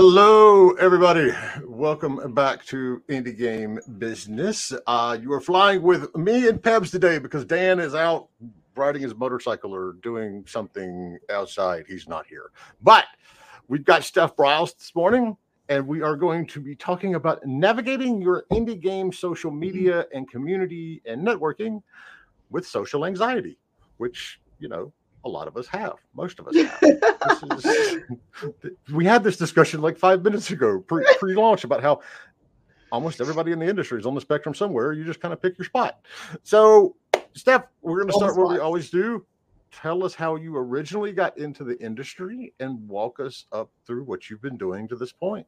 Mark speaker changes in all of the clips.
Speaker 1: Hello, everybody. Welcome back to Indie Game Business. Uh, you are flying with me and Pebs today because Dan is out riding his motorcycle or doing something outside. He's not here. But we've got Steph Briles this morning, and we are going to be talking about navigating your indie game social media and community and networking with social anxiety, which, you know, a lot of us have. Most of us have. is, we had this discussion like five minutes ago, pre launch, about how almost everybody in the industry is on the spectrum somewhere. You just kind of pick your spot. So, Steph, we're going to start where we always do. Tell us how you originally got into the industry and walk us up through what you've been doing to this point.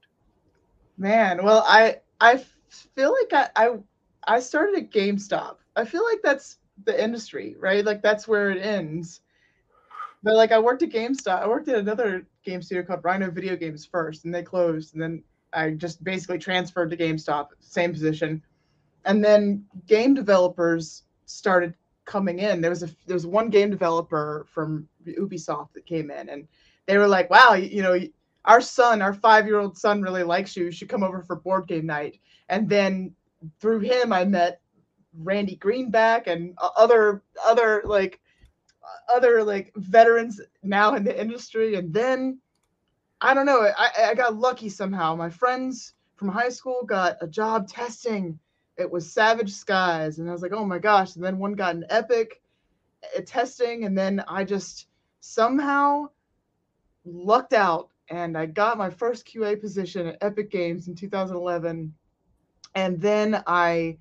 Speaker 2: Man, well, I I feel like I I, I started at GameStop. I feel like that's the industry, right? Like that's where it ends but like I worked at GameStop. I worked at another game studio called Rhino Video Games first, and they closed. And then I just basically transferred to GameStop, same position. And then game developers started coming in. There was a there was one game developer from Ubisoft that came in, and they were like, "Wow, you, you know, our son, our five year old son, really likes you. You should come over for board game night." And then through him, I met Randy Greenback and other other like other like veterans now in the industry, and then I don't know. I, I got lucky somehow. My friends from high school got a job testing. It was Savage Skies, and I was like, oh my gosh. And then one got an Epic uh, testing, and then I just somehow lucked out, and I got my first QA position at Epic Games in 2011. And then I,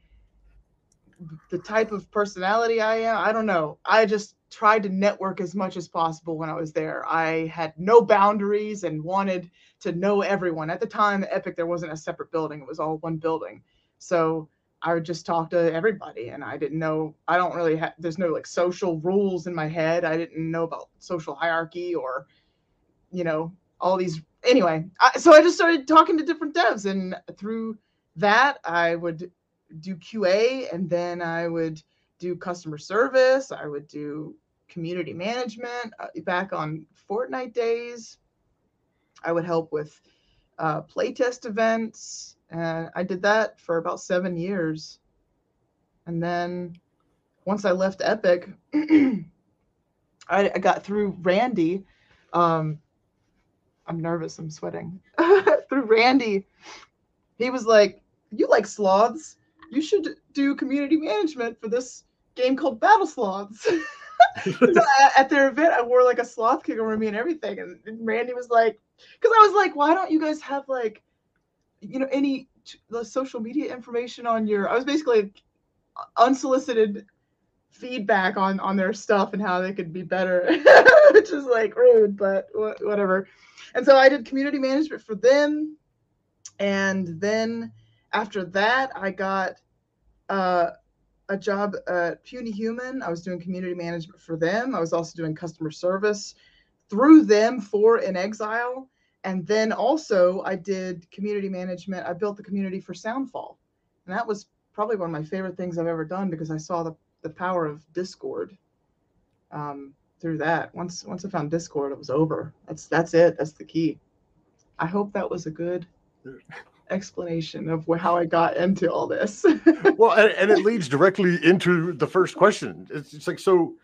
Speaker 2: the type of personality I am, I don't know. I just tried to network as much as possible when I was there. I had no boundaries and wanted to know everyone. At the time, Epic, there wasn't a separate building, it was all one building. So I would just talk to everybody and I didn't know, I don't really have, there's no like social rules in my head. I didn't know about social hierarchy or, you know, all these. Anyway, I, so I just started talking to different devs and through that, I would do QA and then I would do customer service. I would do community management uh, back on Fortnite days. I would help with uh, playtest events. And I did that for about seven years. And then once I left Epic, I, I, got through Randy. Um, I'm nervous. I'm sweating. through Randy, he was like, "You like sloths? You should do community management for this game called Battle Sloths. so at their event, I wore like a sloth kick over me and everything. And, and Randy was like, because I was like, why don't you guys have like, you know, any the social media information on your? I was basically like, unsolicited feedback on on their stuff and how they could be better, which is like rude, but whatever. And so I did community management for them, and then after that, I got uh, a job at Puny Human. I was doing community management for them. I was also doing customer service through them for In Exile. And then also I did community management. I built the community for Soundfall. And that was probably one of my favorite things I've ever done because I saw the, the power of Discord um, through that. Once once I found Discord, it was over. That's that's it. That's the key. I hope that was a good explanation of how I got into all this.
Speaker 1: well, and, and, it leads directly into the first question. It's, it's like, so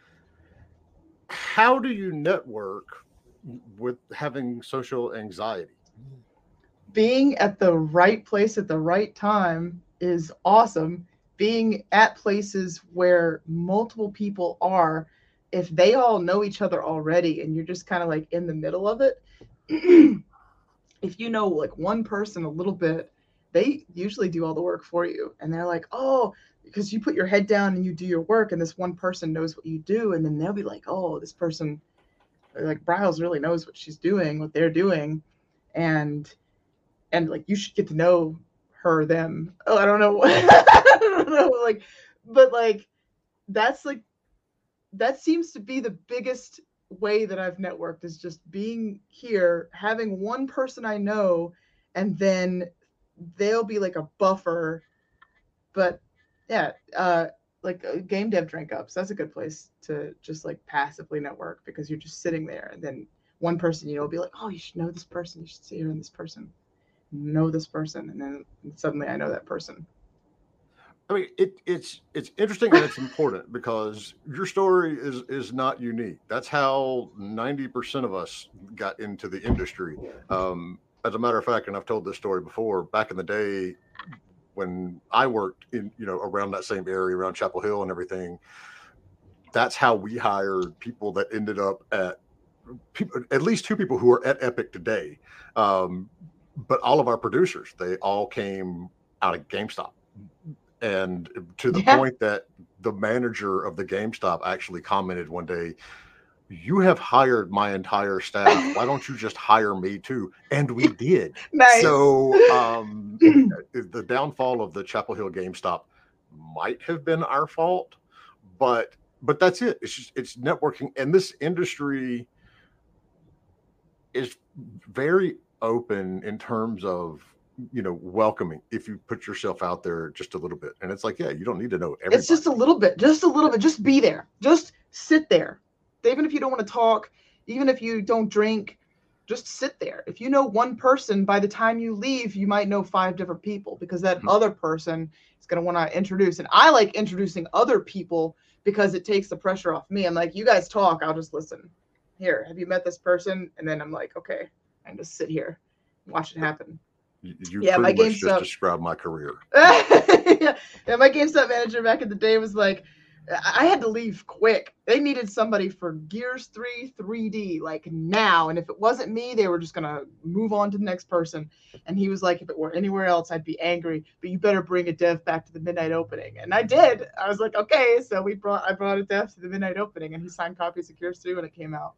Speaker 1: how do you network with having social anxiety?
Speaker 2: Being at the right place at the right time is awesome. Being at places where multiple people are, if they all know each other already and you're just kind of like in the middle of it, if you know like one person a little bit, they usually do all the work for you. And they're like, oh, because you put your head down and you do your work, and this one person knows what you do, and then they'll be like, oh, this person, like Briles really knows what she's doing, what they're doing, and and like you should get to know her, them. Oh, I don't know, I don't know, like, but like that's like that seems to be the biggest way that I've networked is just being here, having one person I know, and then they'll be like a buffer. But yeah, uh, like game dev drink ups, that's a good place to just like passively network because you're just sitting there, and then one person you know will be like, oh, you should know this person, you should see her and this person, know this person, and then suddenly I know that person.
Speaker 1: I mean, it, it's it's interesting and it's important because your story is is not unique. That's how ninety percent of us got into the industry. Um, as a matter of fact, and I've told this story before. Back in the day, when I worked in you know around that same area, around Chapel Hill and everything, that's how we hired people that ended up at people, at least two people who are at Epic today. Um, but all of our producers, they all came out of GameStop and to the yeah. point that the manager of the GameStop actually commented one day, "You have hired my entire staff. Why don't you just hire me too?" And we did. nice. So um, the downfall of the Chapel Hill GameStop might have been our fault, but but that's it. It's just it's networking, and this industry is very open in terms of you know welcoming if you put yourself out there just a little bit. And it's like yeah you don't need to know everything
Speaker 2: it's just a little bit just a little bit just be there just sit there. Even if you don't want to talk even if you don't drink just sit there. If you know one person by the time you leave you might know five different people because that mm-hmm. other person is going to want to introduce. And i like introducing other people because it takes the pressure off me. I'm like you guys talk i'll just listen. Here have you met this person? And then i'm like okay and just sit here watch it happen
Speaker 1: you yeah, my GameStop just described my career.
Speaker 2: yeah, yeah, my GameStop manager back in the day was like, I had to leave quick. They needed somebody for Gears 3 3D like now. And if it wasn't me, they were just going to move on to the next person. And he was like, if it were anywhere else, I'd be angry, but you better bring a dev back to the midnight opening. And I did. I was like, okay. So we brought, I brought a dev to the midnight opening and he signed copies of Gears 3 when it came out.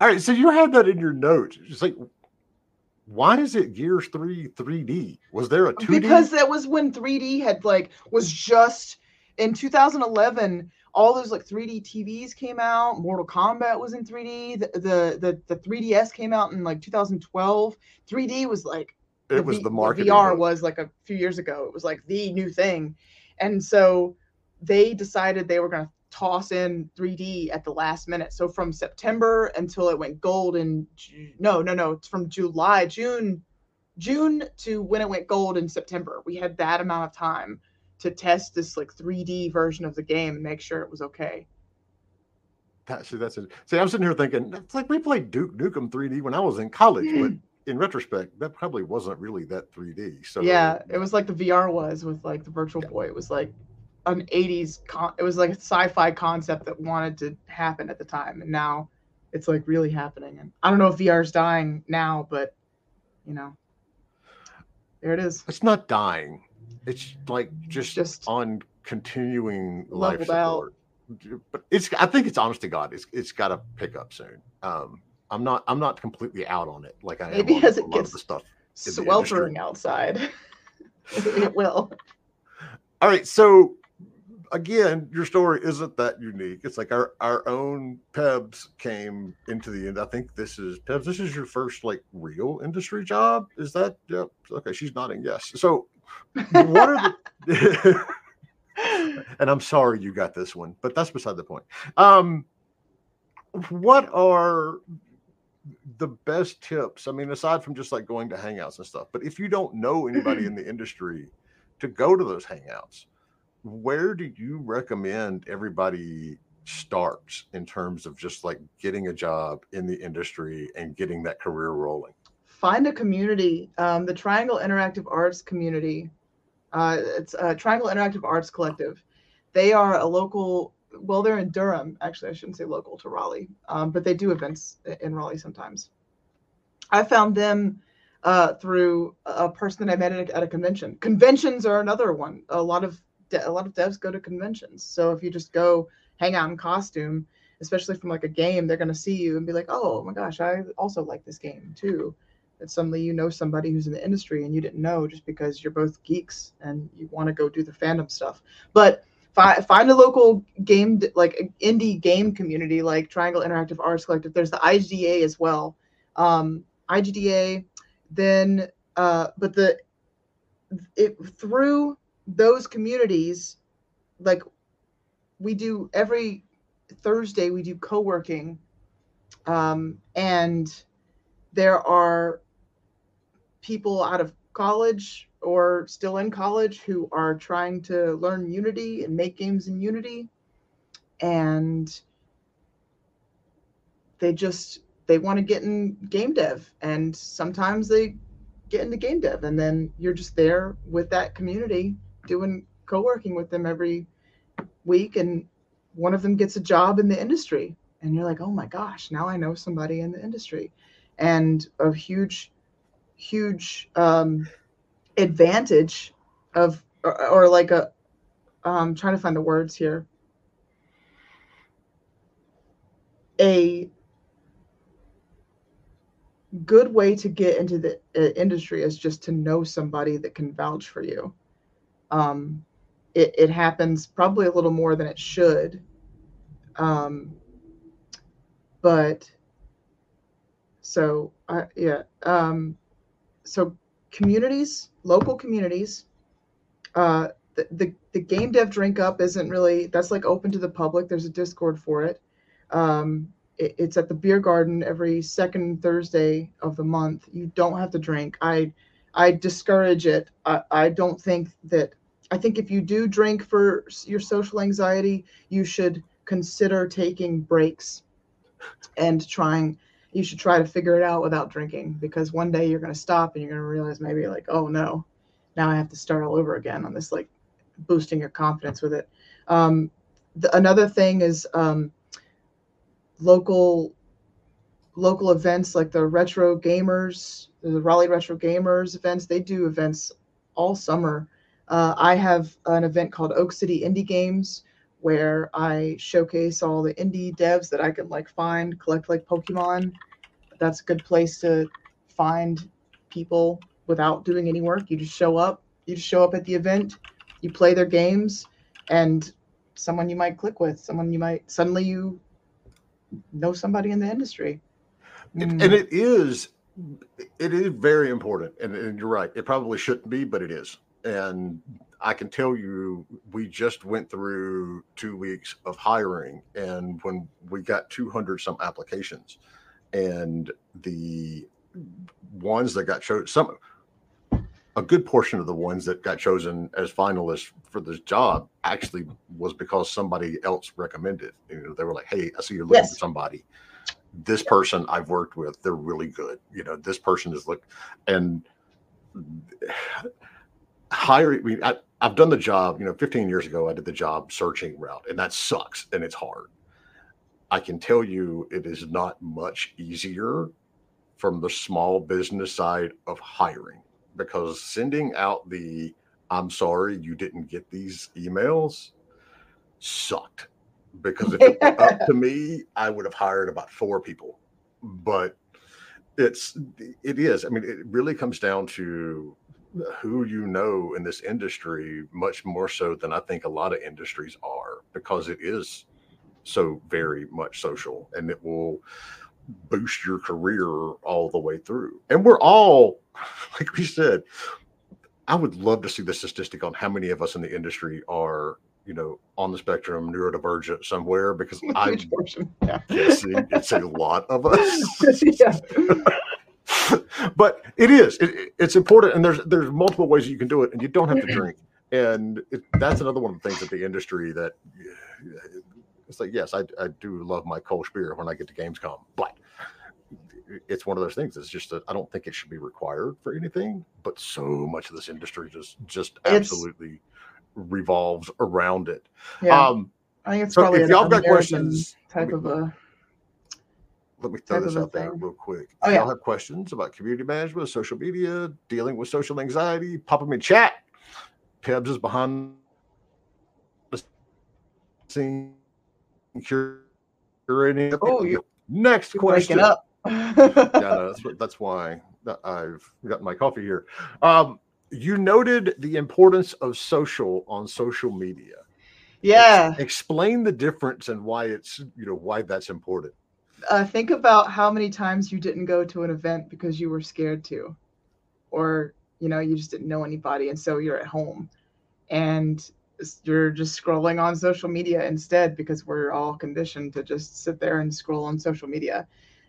Speaker 1: All right. So you had that in your notes. It's like, why is it Gears 3 3D? Was there a 2D?
Speaker 2: Because that was when 3D had like was just in 2011 all those like 3D TVs came out. Mortal Kombat was in 3D. The the the, the 3DS came out in like 2012. 3D was like
Speaker 1: it was v, the market.
Speaker 2: VR was like a few years ago. It was like the new thing. And so they decided they were going to toss in 3D at the last minute. So from September until it went gold in no, no, no, it's from July, June, June to when it went gold in September. We had that amount of time to test this like 3D version of the game and make sure it was okay.
Speaker 1: That, see, that's it. See, I'm sitting here thinking it's like we played Duke Nukem 3D when I was in college, but in retrospect, that probably wasn't really that 3D. So
Speaker 2: yeah, it was like the VR was with like the Virtual yeah. Boy. It was like an 80s con- it was like a sci-fi concept that wanted to happen at the time and now it's like really happening and i don't know if vr is dying now but you know there it is.
Speaker 1: It's not dying. It's like just, just on continuing life support out. but it's i think it's honest to god it's it's got to pick up soon. Um i'm not i'm not completely out on it like i
Speaker 2: maybe as it gets the stuff sweltering outside. It will.
Speaker 1: All right so again, your story isn't that unique. It's like our our own Pebs came into the end. I think this is Pebs. This is your first like real industry job. Is that? Yep. Okay, she's nodding yes. So, what are the? and I'm sorry you got this one, but that's beside the point. Um, what are the best tips. I mean, aside from just like going to hangouts and stuff, but if you don't know anybody in the industry to go to those hangouts, where do you recommend everybody starts in terms of just like getting a job in the industry and getting that career rolling?
Speaker 2: Find a community. Um, the Triangle Interactive Arts community. Uh, it's a Triangle Interactive Arts Collective. They are a local. Well, they're in Durham. Actually, I shouldn't say local to Raleigh, um, but they do events in Raleigh sometimes. I found them uh, through a person that I met at a, at a convention. Conventions are another one. A lot of a lot of devs go to conventions. So if you just go hang out in costume, especially from like a game, they're going to see you and be like, oh my gosh, I also like this game too. And suddenly you know somebody who's in the industry and you didn't know just because you're both geeks and you want to go do the fandom stuff. But fi- find a local game, like indie game community, like Triangle Interactive Arts Collective. There's the IGDA as well. Um, IGDA, then, uh, but the, it through those communities, like we do every Thursday, we do co working. Um, and there are people out of college or still in college who are trying to learn Unity and make games in Unity. And they just they want to get in game dev and sometimes they get into game dev and then you're just there with that community doing co-working with them every week and one of them gets a job in the industry. And you're like oh my gosh now i know somebody in the industry. And a huge huge um, advantage of or, or like a um trying to find the words here. A good way to get into the uh, industry is just to know somebody that can vouch for you um, it, it happens probably a little more than it should. Um, but so yeah, um, so communities, local communities, uh, the, the, the game dev drink up isn't really that's like open to the public. There's a Discord for it. Um, it. It's at the beer garden every second Thursday of the month. You don't have to drink. I I discourage it. I, I don't think that I think if you do drink for your social anxiety, you should consider taking breaks and trying you should try to figure it out without drinking because one day you're going to stop and you're going to realize maybe like oh no now i have to start all over again on this like boosting your confidence with it. Um, the, another thing is um, local local events like the retro gamers the raleigh retro gamers events they do events all summer uh, I have an event called Oak City Indie Games where I showcase all the indie devs that I can like find, collect like Pokemon. That's a good place to find people without doing any work. You just show up, you just show up at the event, you play their games, and someone you might click with, someone you might suddenly you know somebody in the industry.
Speaker 1: And, and it is it is very important and, and you're right it probably shouldn't be but it is and I can tell you, we just went through two weeks of hiring, and when we got 200 some applications, and the ones that got chosen, some a good portion of the ones that got chosen as finalists for this job actually was because somebody else recommended. You know, they were like, "Hey, I see you're looking yes. for somebody. This person I've worked with, they're really good. You know, this person is look and." I mean, I, I've done the job. You know, 15 years ago, I did the job searching route, and that sucks and it's hard. I can tell you, it is not much easier from the small business side of hiring because sending out the "I'm sorry you didn't get these emails" sucked. Because if it were up to me, I would have hired about four people. But it's it is. I mean, it really comes down to who you know in this industry much more so than I think a lot of industries are because it is so very much social and it will boost your career all the way through. And we're all, like we said, I would love to see the statistic on how many of us in the industry are, you know, on the spectrum, neurodivergent somewhere because I
Speaker 2: Huge portion. Yeah.
Speaker 1: guess it's a lot of us.
Speaker 2: yeah.
Speaker 1: but it is. It, it- it's important, and there's there's multiple ways you can do it, and you don't have to drink. And it, that's another one of the things at the industry that it's like, yes, I, I do love my Kolsch beer when I get to Gamescom, but it's one of those things. It's just that I don't think it should be required for anything. But so much of this industry just just
Speaker 2: It's-
Speaker 1: absolutely revolves around it.
Speaker 2: Yeah.
Speaker 1: Um,
Speaker 2: I think it's
Speaker 1: so
Speaker 2: probably
Speaker 1: if
Speaker 2: an
Speaker 1: y'all got
Speaker 2: American
Speaker 1: questions,
Speaker 2: type of a.
Speaker 1: let me throw this out there
Speaker 2: thing.
Speaker 1: real quick.
Speaker 2: Oh, yeah.
Speaker 1: y'all have questions about community management, social media, dealing with social anxiety, pop them in chat. Pebs is behind the scene curating.
Speaker 2: Oh, you-
Speaker 1: Next question.
Speaker 2: up.
Speaker 1: yeah, no, that's what, that's why I've got my coffee here. Um, you noted the importance of social on social media.
Speaker 2: yeah.
Speaker 1: Ex- explain the difference and why it's you know why that's important.
Speaker 2: Uh, think about how many times you didn't go to an event because you were scared to, or you know you just didn't know anybody, and so you're at home, and you're just scrolling on social media instead because we're all conditioned to just sit there and scroll on social media.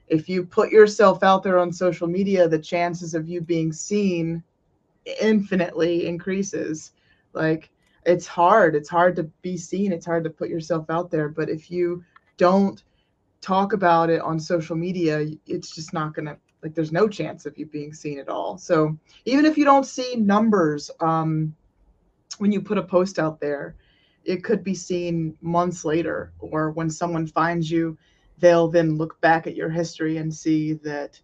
Speaker 2: If you put yourself out there on social media, the chances of you being seen infinitely increases. Like it's hard. It's hard to be seen. It's hard to put yourself out there. But if you don't talk about it on social media, it's just not gonna like there's no chance of you being seen at all. So even if you don't see numbers, um, when you put a post out there, it could be seen months later, or when someone finds you, they'll then look back at your history and see that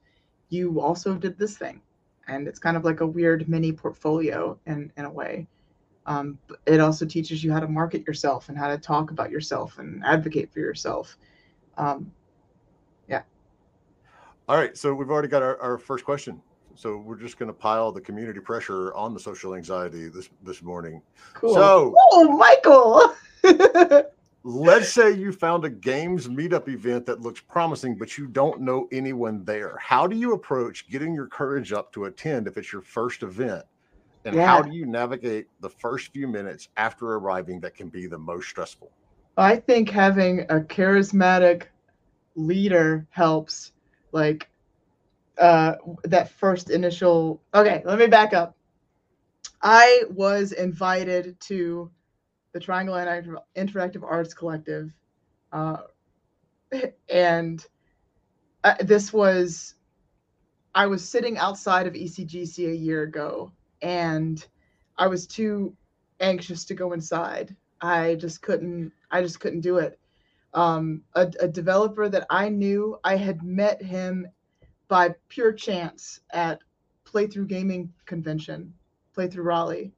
Speaker 2: you also did this thing. And it's kind of like a weird mini portfolio in, in a way. Um, it also teaches you how to market yourself and how to talk about yourself and advocate for yourself. Um, yeah.
Speaker 1: All right, so we've already got our, our first question. So we're just going to pile the community pressure on the social anxiety this this morning.
Speaker 2: cool.
Speaker 1: So
Speaker 2: oh, Michael.
Speaker 1: let's say you found a games meetup event that looks promising, but you don't know anyone there. How do you approach getting your courage up to attend if it's your first event? And how do you navigate the first few minutes after arriving that can be the most stressful?
Speaker 2: I think having a charismatic leader helps. Like uh, that first initial. Okay, let me back up. I was invited to the Triangle Inter- Interactive Arts Collective, uh, and uh, this was. I was sitting outside of ECGC a year ago, and I was too anxious to go inside. I just couldn't. I just couldn't do it. Um, a, a developer that I knew, I had met him by pure chance at Playthrough Gaming Convention, Playthrough Raleigh.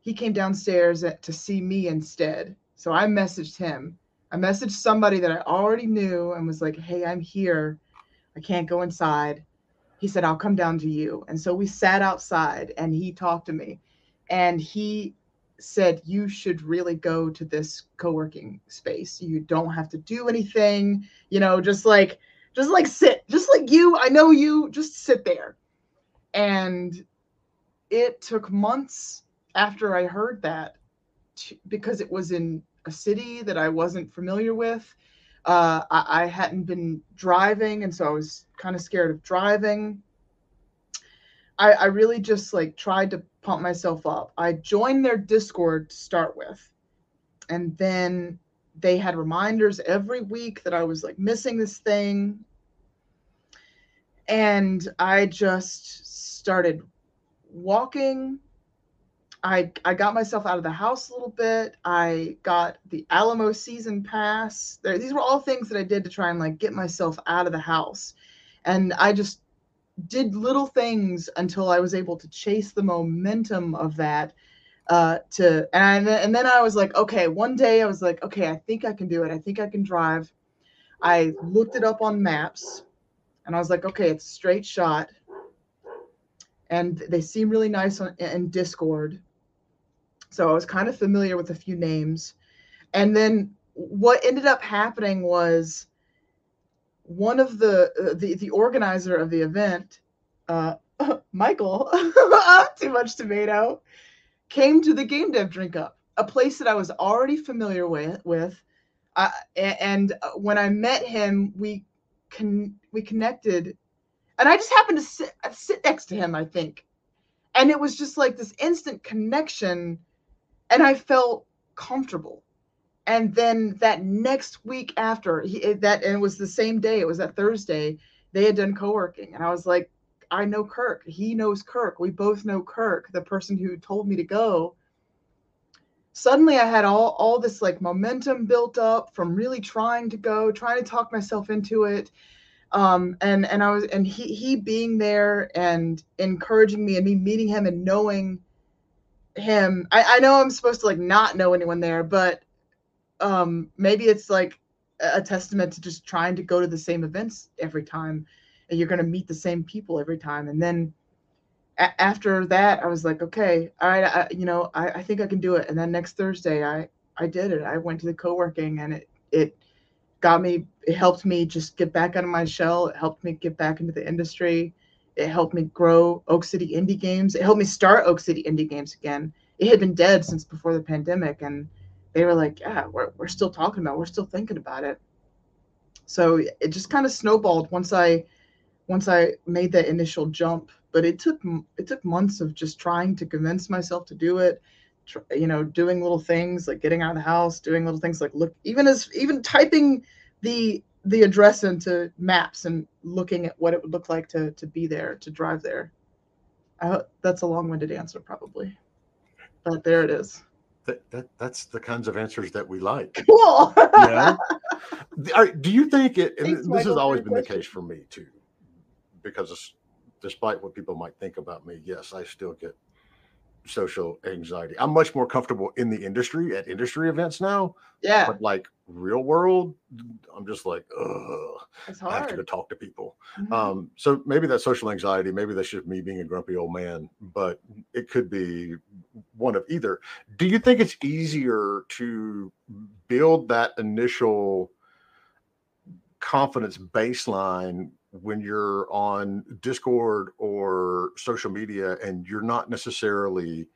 Speaker 2: He came downstairs to see me instead, so I messaged him. I messaged somebody that I already knew and was like, "Hey, I'm here. I can't go inside." He said, "I'll come down to you." And so we sat outside, and he talked to me, and he said you should really go to this co-working space. You don't have to do anything you know just like just like sit just like you i know you just sit there. And it took months after i heard that to, because it was in a city that i wasn't familiar with. Uh, I, I hadn't been driving and so i was kind of scared of driving I, I really just like tried to pump myself up. I joined their Discord to start with, and then they had reminders every week that I was like missing this thing. And I just started walking. I I got myself out of the house a little bit. I got the Alamo season pass. There, these were all things that I did to try and like get myself out of the house. And I just did little things until I was able to chase the momentum of that. Uh, to and and then I was like, okay, one day I was like, okay, I think I can do it. I think I can drive. I looked it up on maps, and I was like, okay, it's a straight shot. And they seem really nice on in Discord. So I was kind of familiar with a few names. And then what ended up happening was one of the uh, the the organizer of the event, uh, Michael, too much tomato, came to the game dev drink up a place that I was already familiar with. With, uh, and when I met him, we con- we connected, and I just happened to sit sit next to him. I think, and it was just like this instant connection, and I felt comfortable. And then that next week after he, that, and it was the same day. It was that Thursday. They had done co-working, and I was like, I know Kirk. He knows Kirk. We both know Kirk, the person who told me to go. Suddenly I had all all this like momentum built up from really trying to go, trying to talk myself into it. Um, and and I was and he he being there and encouraging me and me meeting him and knowing him. I, I know I'm supposed to like not know anyone there, but um maybe it's like a testament to just trying to go to the same events every time and you're going to meet the same people every time. And then a- after that, I was like, okay, all right, I, you know, I, I think I can do it. And then next Thursday, I, I did it. I went to the co-working and it, it got me, it helped me just get back out of my shell. It helped me get back into the industry. It helped me grow Oak City Indie Games. It helped me start Oak City Indie Games again. It had been dead since before the pandemic. And they were like, yeah, we're, we're still talking about, it. we're still thinking about it. So it just kind of snowballed once I once I made that initial jump. But it took it took months of just trying to convince myself to do it. You know, doing little things like getting out of the house, doing little things like look, even as even typing the the address into maps and looking at what it would look like to to be there, to drive there. I, that's a long-winded answer, probably, but there it is.
Speaker 1: That, that that's the kinds of answers that we like.
Speaker 2: Cool. yeah.
Speaker 1: Do you think it? And Thanks, this Michael, has always been question. the case for me too because despite what people might think about me, yes, I still get social anxiety. I'm much more comfortable in the industry at industry events now.
Speaker 2: Yeah.
Speaker 1: But like real world, I'm just like, ugh. I have to go talk to people. Mm-hmm. Um, so maybe that social anxiety. Maybe that's just me being a grumpy old man, but it could be one of either. Do you think it's easier to build that initial confidence baseline when you're on Discord or social media and you're not necessarily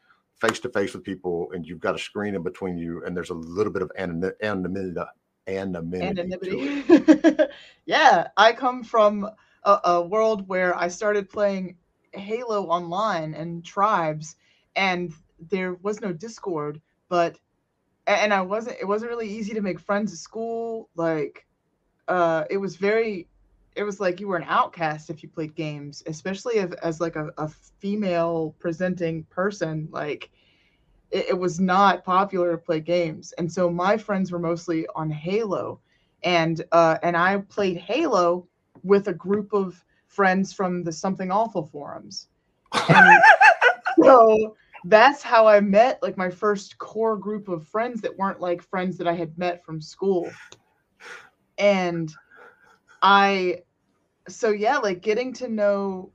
Speaker 1: face to face with people and you've got a screen in between you and there's a little bit of anonymity. Anonymity.
Speaker 2: yeah, I come from a, a world where I started playing Halo online and tribes, and there was no Discord, but and I wasn't. It wasn't really easy to make friends at school. Like, uh, it was very it was like you were an outcast if you played games, especially if, as like a, a female presenting person. Like it, it, was not popular to play games, and so my friends were mostly on Halo, and uh, and I played Halo with a group of friends from the Something Awful forums. And so that's how I met like my first core group of friends that weren't like friends that I had met from school. And I so yeah, like getting to know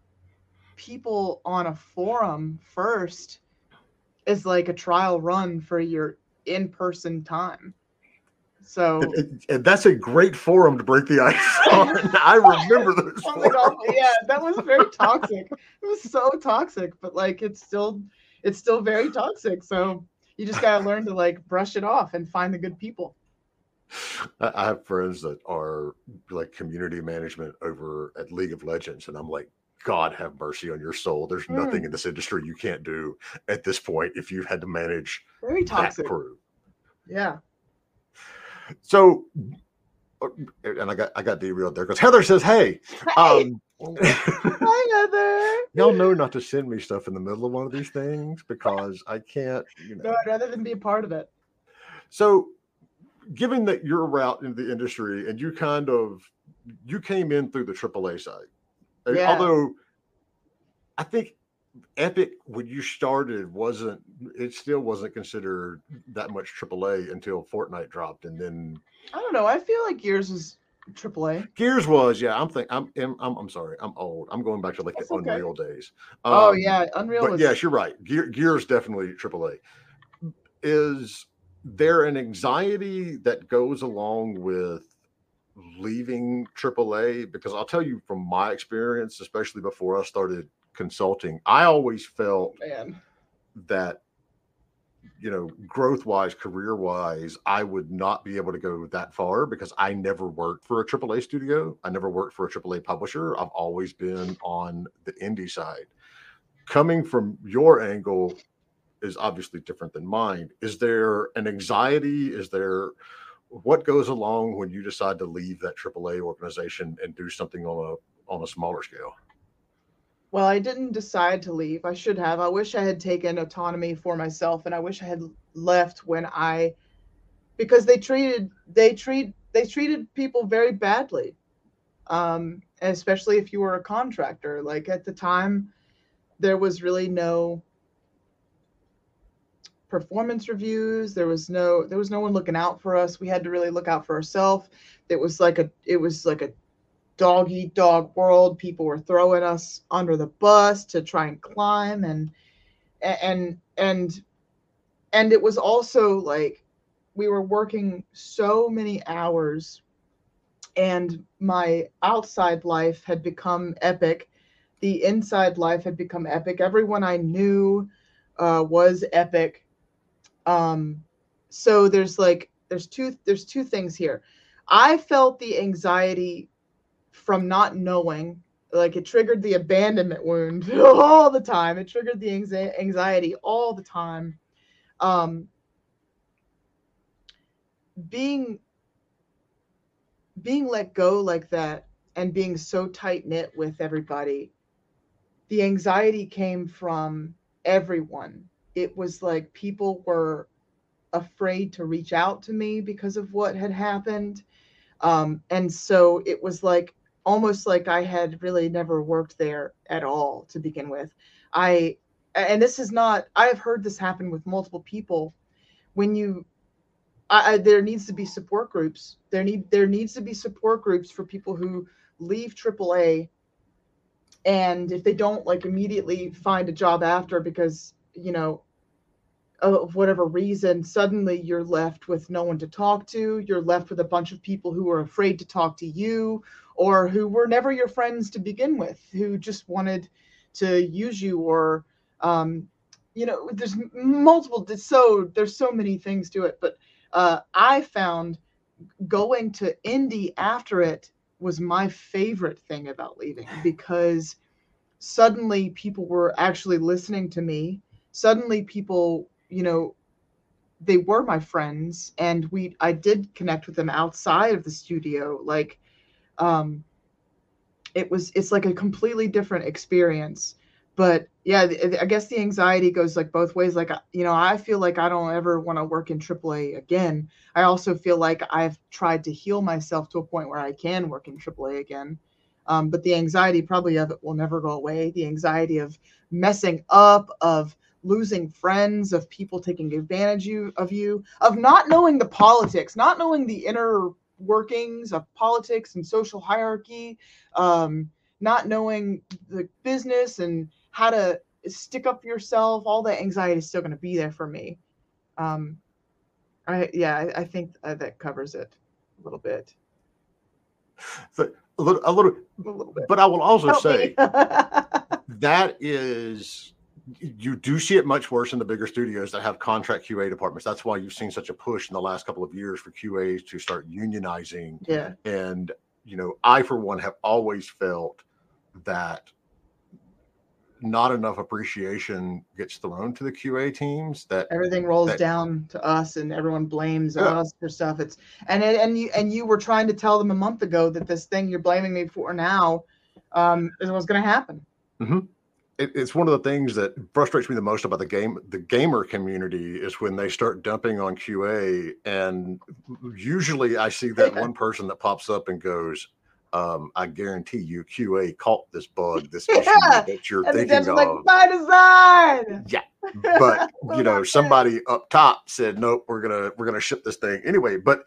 Speaker 2: people on a forum first is like a trial run for your in-person time. So
Speaker 1: and, and that's a great forum to break the ice on. I remember those.
Speaker 2: yeah, that was very toxic. it was so toxic, but like it's still it's still very toxic. So you just gotta learn to like brush it off and find the good people.
Speaker 1: I have friends that are like community management over at League of Legends, and I'm like, God have mercy on your soul. There's mm. nothing in this industry you can't do at this point if you had to manage
Speaker 2: very toxic
Speaker 1: crew.
Speaker 2: Yeah.
Speaker 1: So, uh, and I got I got derailed there because Heather says, "Hey, hey. Um,
Speaker 2: hi Heather.
Speaker 1: Y'all know not to send me stuff in the middle of one of these things because I can't. You know,
Speaker 2: no, I'd rather than be a part of it.
Speaker 1: So given that your route in the industry and you kind of you came in through the AAA side, yeah. although I think Epic when you started wasn't it still wasn't considered that much AAA until Fortnite dropped, and then
Speaker 2: I don't know. I feel like Gears was AAA.
Speaker 1: Gears was, yeah. I'm think I'm, I'm I'm sorry. I'm old. I'm going back to like That's the okay. Unreal days.
Speaker 2: Oh, um, oh yeah, Unreal.
Speaker 1: But was... yes, you're right. Gear, Gears definitely AAA. Is there an anxiety that goes along with leaving AAA? Because I'll tell you from my experience, especially before I started consulting, I always felt Man. that you know, growth wise, career wise, I would not be able to go that far because I never worked for a AAA studio. I never worked for a AAA publisher. I've always been on the indie side. Coming from your angle is obviously different than mine. Is there an anxiety? Is there what goes along when you decide to leave that AAA organization and do something on a on a smaller scale?
Speaker 2: Well, I didn't decide to leave. I should have. I wish I had taken autonomy for myself and I wish I had left when I because they treated they treat they treated people very badly. Um, especially if you were a contractor. Like at the time there was really no performance reviews. There was no there was no one looking out for us. We had to really look out for ourselves. It was like a it was like a dog eat dog world. People were throwing us under the bus to try and climb and and and and it was also like we were working so many hours and my outside life had become epic. The inside life had become epic. Everyone i knew uh, was epic um, so there's like there's two there's two things here. I felt the anxiety from not knowing like it triggered the abandonment wound all the time. It triggered the anxiety all the time. Um being being let go like that and being so tight knit with everybody the anxiety came from everyone it was like people were afraid to reach out to me because of what had happened um, and so it was like almost like I had really never worked there at all to begin with. I and this is not I have heard this happen with multiple people when you I, I, there needs to be support groups. There need there needs to be support groups for people who leave AAA and if they don't like immediately find a job after because you know of whatever reason suddenly you're left with no one to talk to you're left with a bunch of people who are afraid to talk to you or who were never your friends to begin with, who just wanted to use you or um, you know, there's multiple so there's so many things to it. But uh, I found going to indie after it was my favorite thing about leaving because suddenly people were actually listening to me. Suddenly people, you know, they were my friends and we I did connect with them outside of the studio. Like um, it was it's like a completely different experience. But yeah i guess the anxiety goes like both ways like you know i feel like i don't ever want to work in aaa again. I also feel like i've tried to heal myself to a point where i can work in aaa again. Um, but the anxiety probably of it will never go away. The anxiety of messing up of losing friends of people taking advantage you, of you of not knowing the politics not knowing the inner workings of politics and social hierarchy, um, not knowing the business and how to stick up for yourself, all that anxiety is still going to be there for me. Um, I yeah, I, I think uh, that covers it a little bit.
Speaker 1: So, a little, a little, a little bit. But I will also Help say that is you do see it much worse in the bigger studios that have contract QA departments. That's why you've seen such a push in the last couple of years for QAs to start unionizing.
Speaker 2: Yeah.
Speaker 1: And, you know, I, for one, have always felt that not enough appreciation gets thrown to the QA teams that
Speaker 2: everything rolls that, down to us and everyone blames yeah. us for stuff. It's and it, and you and you were trying to tell them a month ago that this thing you're blaming me for now um, is what's going to happen.
Speaker 1: Mm-hmm it, it's one of the things that frustrates me the most about the game the gamer community is when they start dumping on qa and usually i see that one person that pops up and goes um, I guarantee you, QA caught this bug, this issue that you're and thinking of. Like,
Speaker 2: by design.
Speaker 1: Yeah, but you know, somebody up top said, "Nope, we're gonna we're gonna ship this thing anyway." But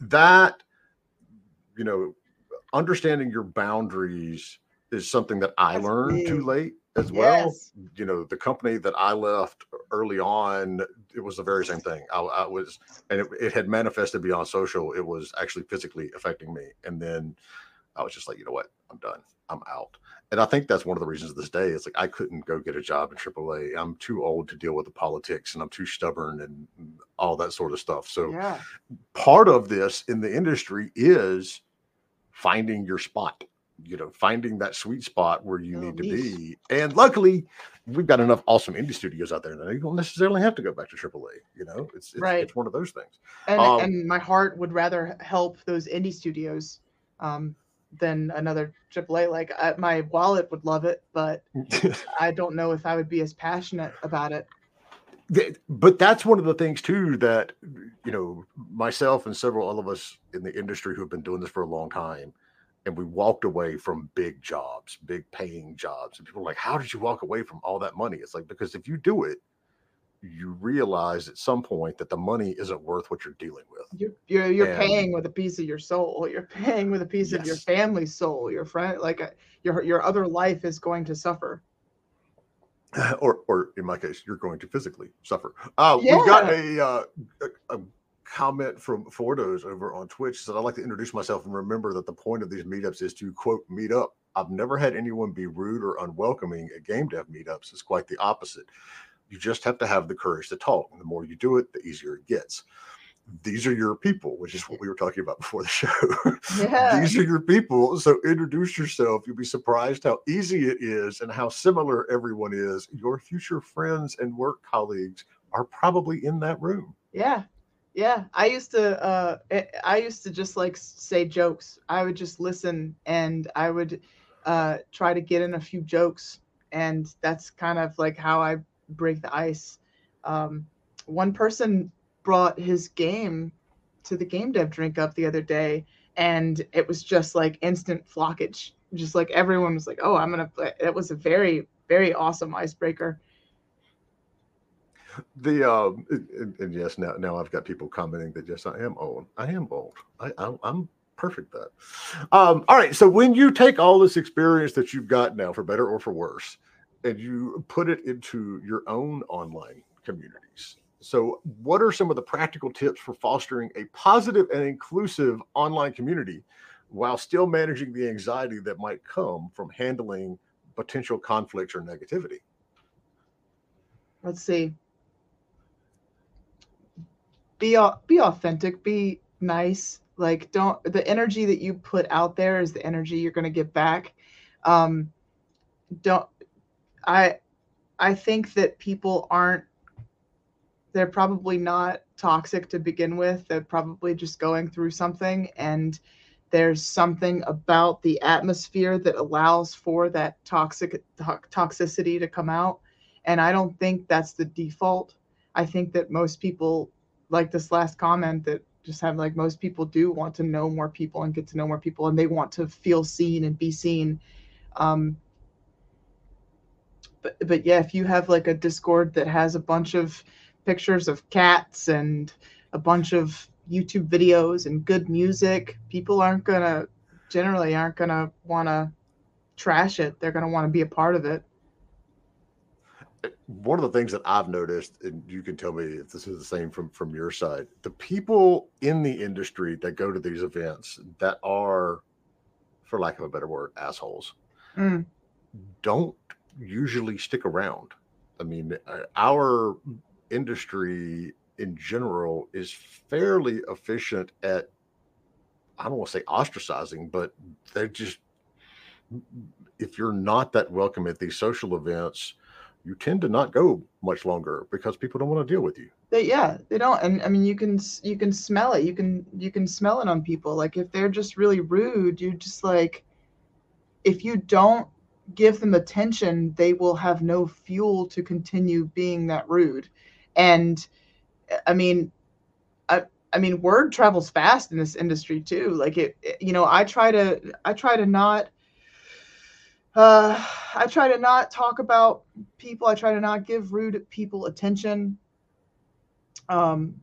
Speaker 1: that, you know, understanding your boundaries is something that I That's learned big. too late as well. Yes. You know, the company that I left early on, it was the very same thing. I, I was, and it, it, had manifested beyond social. It was actually physically affecting me. And then I was just like, you know what, I'm done. I'm out. And I think that's one of the reasons this day. is like I couldn't go get a job in AAA. I'm too old to deal with the politics, and I'm too stubborn and all that sort of stuff. So
Speaker 2: Yeah.
Speaker 1: part of this in the industry is finding your spot you know finding that sweet spot where you
Speaker 2: Oh,
Speaker 1: need to be and luckily we've got enough awesome indie studios out there that you don't necessarily have to go back to aaa you know it's it's,
Speaker 2: Right.
Speaker 1: it's one of those things
Speaker 2: And
Speaker 1: Um,
Speaker 2: and my heart would rather help those indie studios um, than another AAA. Like I, my wallet would love it, but I don't know if I would be as passionate about it.
Speaker 1: But that's one of the things too that you know myself and several other of us in the industry who have been doing this for a long time and we walked away from big jobs big paying jobs and people are like how did you walk away from all that money it's like because if you do it you realize at some point that the money isn't worth what you're dealing with
Speaker 2: You're you're, you're
Speaker 1: And-
Speaker 2: paying with a piece of your soul. You're paying with a piece of your
Speaker 1: Yes.
Speaker 2: family's soul. Your friend, like uh, your your other life is going to suffer.
Speaker 1: or or in my case you're going to physically suffer uh we've got a, uh, a a comment from Fordos over on Twitch said I'd like to introduce myself and remember that the point of these meetups is to quote meet up. I've never had anyone be rude or unwelcoming at game dev meetups. It's quite the opposite. You just have to have the courage to talk. And the more you do it, the easier it gets. These are your people, which is what we were talking about before the show.
Speaker 2: Yeah.
Speaker 1: These are your people. So introduce yourself. You'll be surprised how easy it is and how similar everyone is. Your future friends and work colleagues are probably in that room.
Speaker 2: Yeah. Yeah. I used to uh I- I used to just like say jokes. I would just listen and I would uh try to get in a few jokes and that's kind of like how I break the ice. Um one person brought his game to the game dev drink up the other day and it was just like instant flockage. Just like everyone was like, "Oh, I'm to play." It was a very very awesome icebreaker.
Speaker 1: The um and, and- yes, now now I've got people commenting that yes, I am old. I am old. I, I I'm perfect at that. Um, all right. So when you take all this experience that you've got now, for better or for worse, and you put it into your own online communities. So, what are some of the practical tips for fostering a positive and inclusive online community while still managing the anxiety that might come from handling potential conflicts or negativity?
Speaker 2: let's see be be authentic be nice. Like don't the energy that you put out there is the energy you're going to get back. Um don't i i think that people aren't they're probably not toxic to begin with. They're probably just going through something and there's something about the atmosphere that allows for that toxic to- toxicity to come out. And i don't think that's the default. I think that most people like this last comment that just have like most people do want to know more people and get to know more people and they want to feel seen and be seen. Um but but yeah if you have like a discord that has a bunch of pictures of cats and a bunch of youtube videos and good music people aren't gonna generally aren't gonna want to trash it. They're gonna want to be a part of it
Speaker 1: one of the things that I've noticed, and you can tell me if this is the same from from your side, the people in the industry that go to these events that are, for lack of a better word, assholes,
Speaker 2: Mm.
Speaker 1: don't usually stick around. I mean, uh, our industry in general is fairly efficient at, I don't want to say ostracizing, but they're just, if you're not that welcome at these social events, you tend to not go much longer because people don't want to deal with you.
Speaker 2: they, yeah they don't and i mean you can you can smell it. You can you can smell it on people. Like if they're just really rude you just like if you don't give them attention they will have no fuel to continue being that rude. And i mean i i mean word travels fast in this industry too. Like it, it- you know i try to i try to not uh i try to not talk about people i try to not give rude people attention um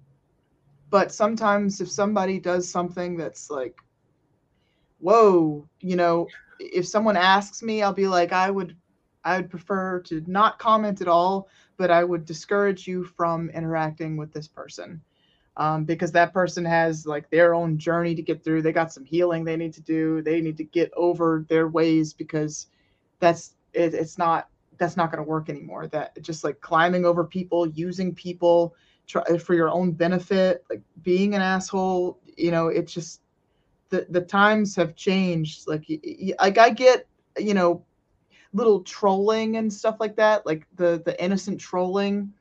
Speaker 2: but sometimes if somebody does something that's like whoa you know if someone asks me i'll be like i would i would prefer to not comment at all but i would discourage you from interacting with this person um, because that person has like their own journey to get through. They got some healing they need to do. They need to get over their ways because that's it, it's not that's not going to work anymore. That just like climbing over people, using people try, for your own benefit, like being an asshole. You know, it's just the the times have changed. Like like I get you know little trolling and stuff like that, like the the innocent trolling,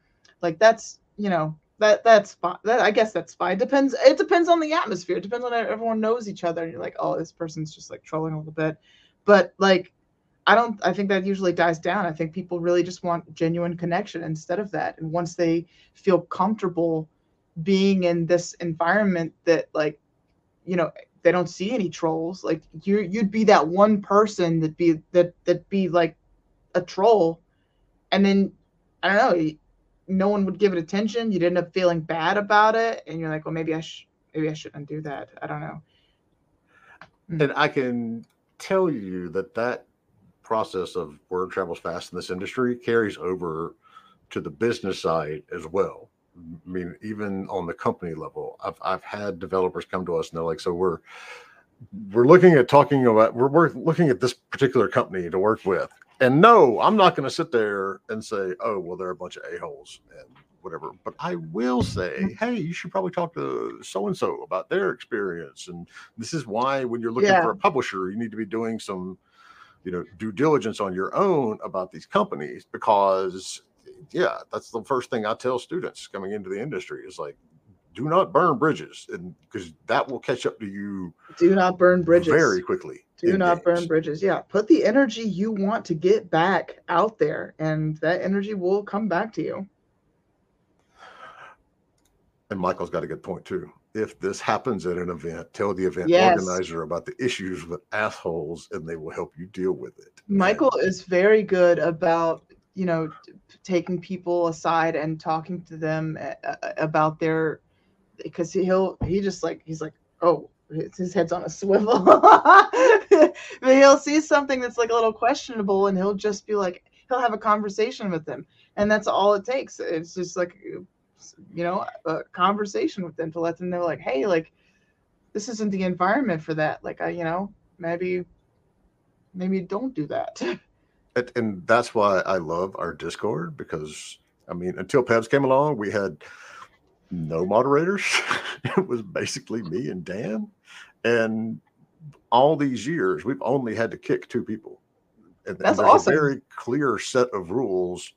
Speaker 2: like that's you know that that's fine. That I guess that's fine. Depends. It depends on the atmosphere. It depends on everyone knows each other. And you're like, oh, this person's just like trolling a little bit, but like, I don't. I think that usually dies down. I think people really just want genuine connection instead of that. And once they feel comfortable being in this environment that like, you know, they don't see any trolls. Like you, you'd be that one person that be that that be like a troll, and then I don't know no one would give it attention. You'd end up feeling bad about it, and you're like, well, maybe I should, maybe I shouldn't do that. I don't know.
Speaker 1: Hmm. And I can tell you that that process of word travels fast in this industry carries over to the business side as well. I mean, even on the company level, I've I've had developers come to us and they're like, so we're we're looking at talking about we're, we're looking at this particular company to work with and no, I'm not going to sit there and say, oh, well, they're a bunch of a-holes and whatever. But I will say, mm. hey, you should probably talk to so and so about their experience. And this is why when you're looking yeah. for a publisher, you need to be doing some, you know, due diligence on your own about these companies because yeah, that's the first thing I tell students coming into the industry is like do not burn bridges and because that will catch up to you
Speaker 2: do not burn bridges.
Speaker 1: very quickly
Speaker 2: do not games. burn bridges. Yeah put the energy you want to get back out there and that energy will come back to you.
Speaker 1: And michael's got a good point too if this happens at an event tell the event yes. organizer about the issues with assholes and they will help you deal with it.
Speaker 2: Michael and, is very good about you know taking people aside and talking to them about their because he'll he just like he's like oh his head's on a swivel. But he'll see something that's like a little questionable and he'll just be like he'll have a conversation with them and that's all it takes. It's just like you know a conversation with them to let them know like hey like this isn't the environment for that like i you know maybe maybe don't do that
Speaker 1: and, that's why i love our discord because i mean until pebs came along we had no moderators. it was basically me and Dan. And all these years, we've only had to kick two people. And, That's and awesome. a very clear set of rules.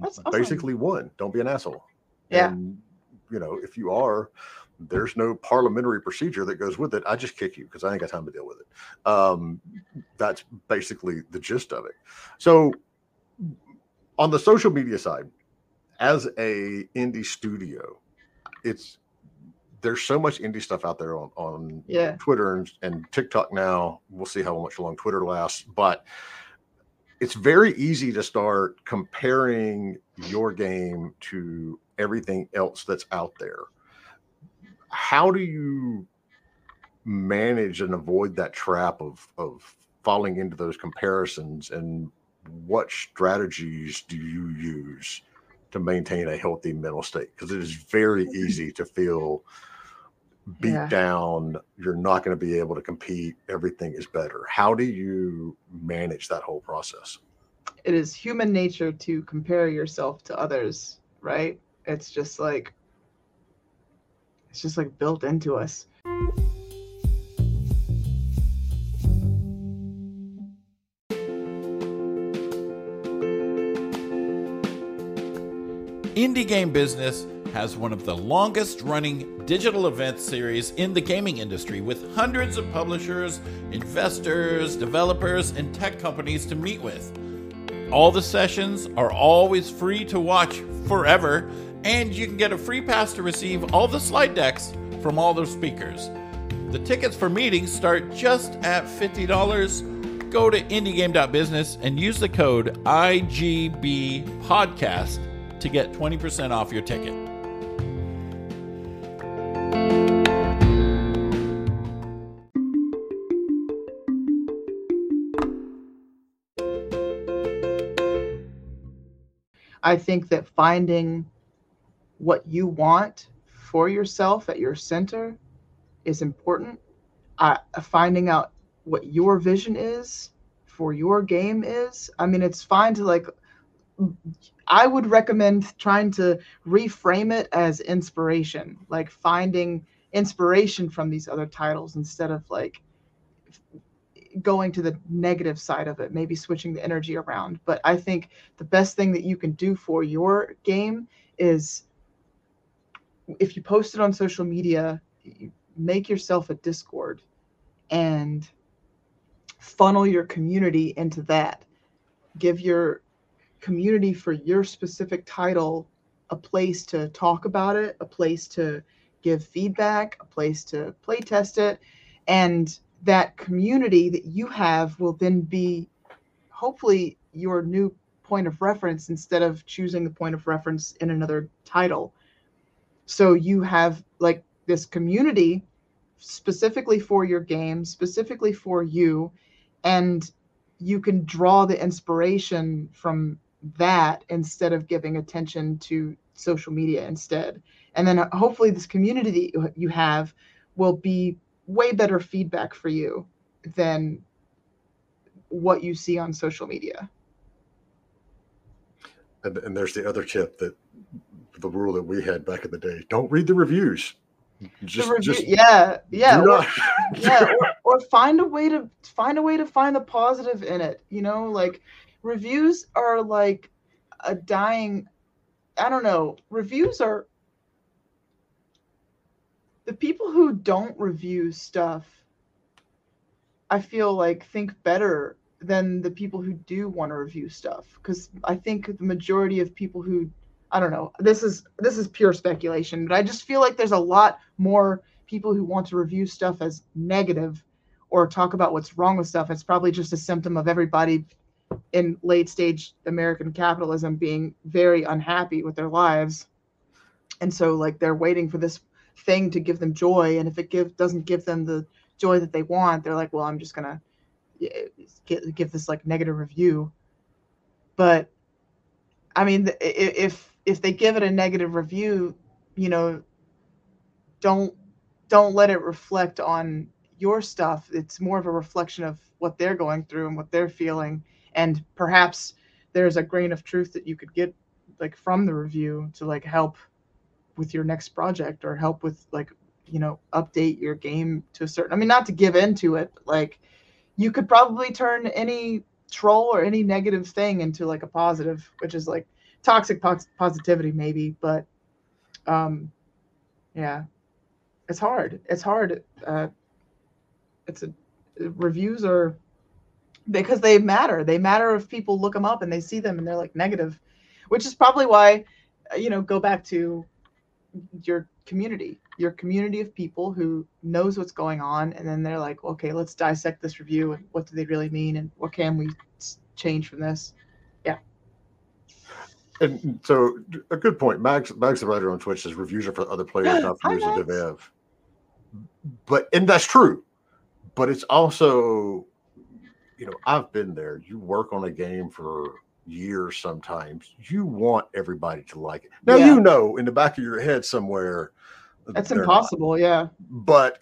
Speaker 1: That's basically awesome. one, don't be an asshole.
Speaker 2: Yeah.
Speaker 1: And, you know, if you are, there's no parliamentary procedure that goes with it. I just kick you because I ain't got time to deal with it. Um, that's basically the gist of it. So, on the social media side, as a indie studio, it's there's so much indie stuff out there on, on
Speaker 2: yeah.
Speaker 1: Twitter and, and TikTok now. We'll see how much long Twitter lasts, but it's very easy to start comparing your game to everything else that's out there. How do you manage and avoid that trap of of falling into those comparisons? And what strategies do you use to maintain a healthy mental state? Because it is very mm-hmm. easy to feel beat yeah. down. You're not going to be able to compete. Everything is better. How do you manage that whole process?
Speaker 2: It is human nature to compare yourself to others right it's just like it's just like built into us
Speaker 3: Indie Game Business has one of the longest running digital event series in the gaming industry with hundreds of publishers, investors, developers, and tech companies to meet with. All the sessions are always free to watch forever, and you can get a free pass to receive all the slide decks from all the speakers. The tickets for meetings start just at $50. Go to indiegame.business and use the code IGB to get 20% off your ticket.
Speaker 2: I think that finding what you want for yourself at your center is important. Uh, finding out what your vision is for your game is. I mean, it's fine to like. I would recommend trying to reframe it as inspiration, like finding inspiration from these other titles instead of like going to the negative side of it, maybe switching the energy around. But I think the best thing that you can do for your game is if you post it on social media, make yourself a Discord and funnel your community into that. Give your community for your specific title a place to talk about it, a place to give feedback, a place to play test it, and that community that you have will then be hopefully your new point of reference instead of choosing the point of reference in another title. So you have like this community specifically for your game, specifically for you, and you can draw the inspiration from that instead of giving attention to social media instead. And then uh, hopefully this community that you have will be way better feedback for you than what you see on social media.
Speaker 1: And, and there's the other tip that the rule that we had back in the day: don't read the reviews.
Speaker 2: Just, the review, just yeah, yeah, or, yeah, or, or find a way to find a way to find the positive in it. You know, like reviews are like a dying. I don't know. Reviews are the people who don't review stuff i feel like think better than the people who do want to review stuff because i think the majority of people who i don't know. This is this is pure speculation but i just feel like there's a lot more people who want to review stuff as negative or talk about what's wrong with stuff. It's probably just a symptom of everybody in late stage american capitalism being very unhappy with their lives. And so like they're waiting for this thing to give them joy. And if it give doesn't give them the joy that they want they're like well i'm just gonna give this like negative review. But i mean if if they give it a negative review you know don't don't let it reflect on your stuff. It's more of a reflection of what they're going through and what they're feeling. And perhaps there's a grain of truth that you could get like from the review to like help with your next project or help with like you know update your game to a certain i mean not to give into it but like you could probably turn any troll or any negative thing into like a positive which is like toxic positivity maybe but um yeah. It's hard. It's hard uh it's a reviews are because they matter. They matter if people look them up and they see them and they're like negative which is probably why you know go back to your community, your community of people who knows what's going on, and then they're like, okay, let's dissect this review and what do they really mean, and what can we change from this?
Speaker 1: And so, a good point. Max, Max, the writer on Twitch says reviews are for other players, not for users of dev. But and that's true, but it's also, you know, I've been there. You work on a game for years sometimes you want everybody to like it now yeah. you know in the back of your head somewhere
Speaker 2: that's impossible not. yeah
Speaker 1: but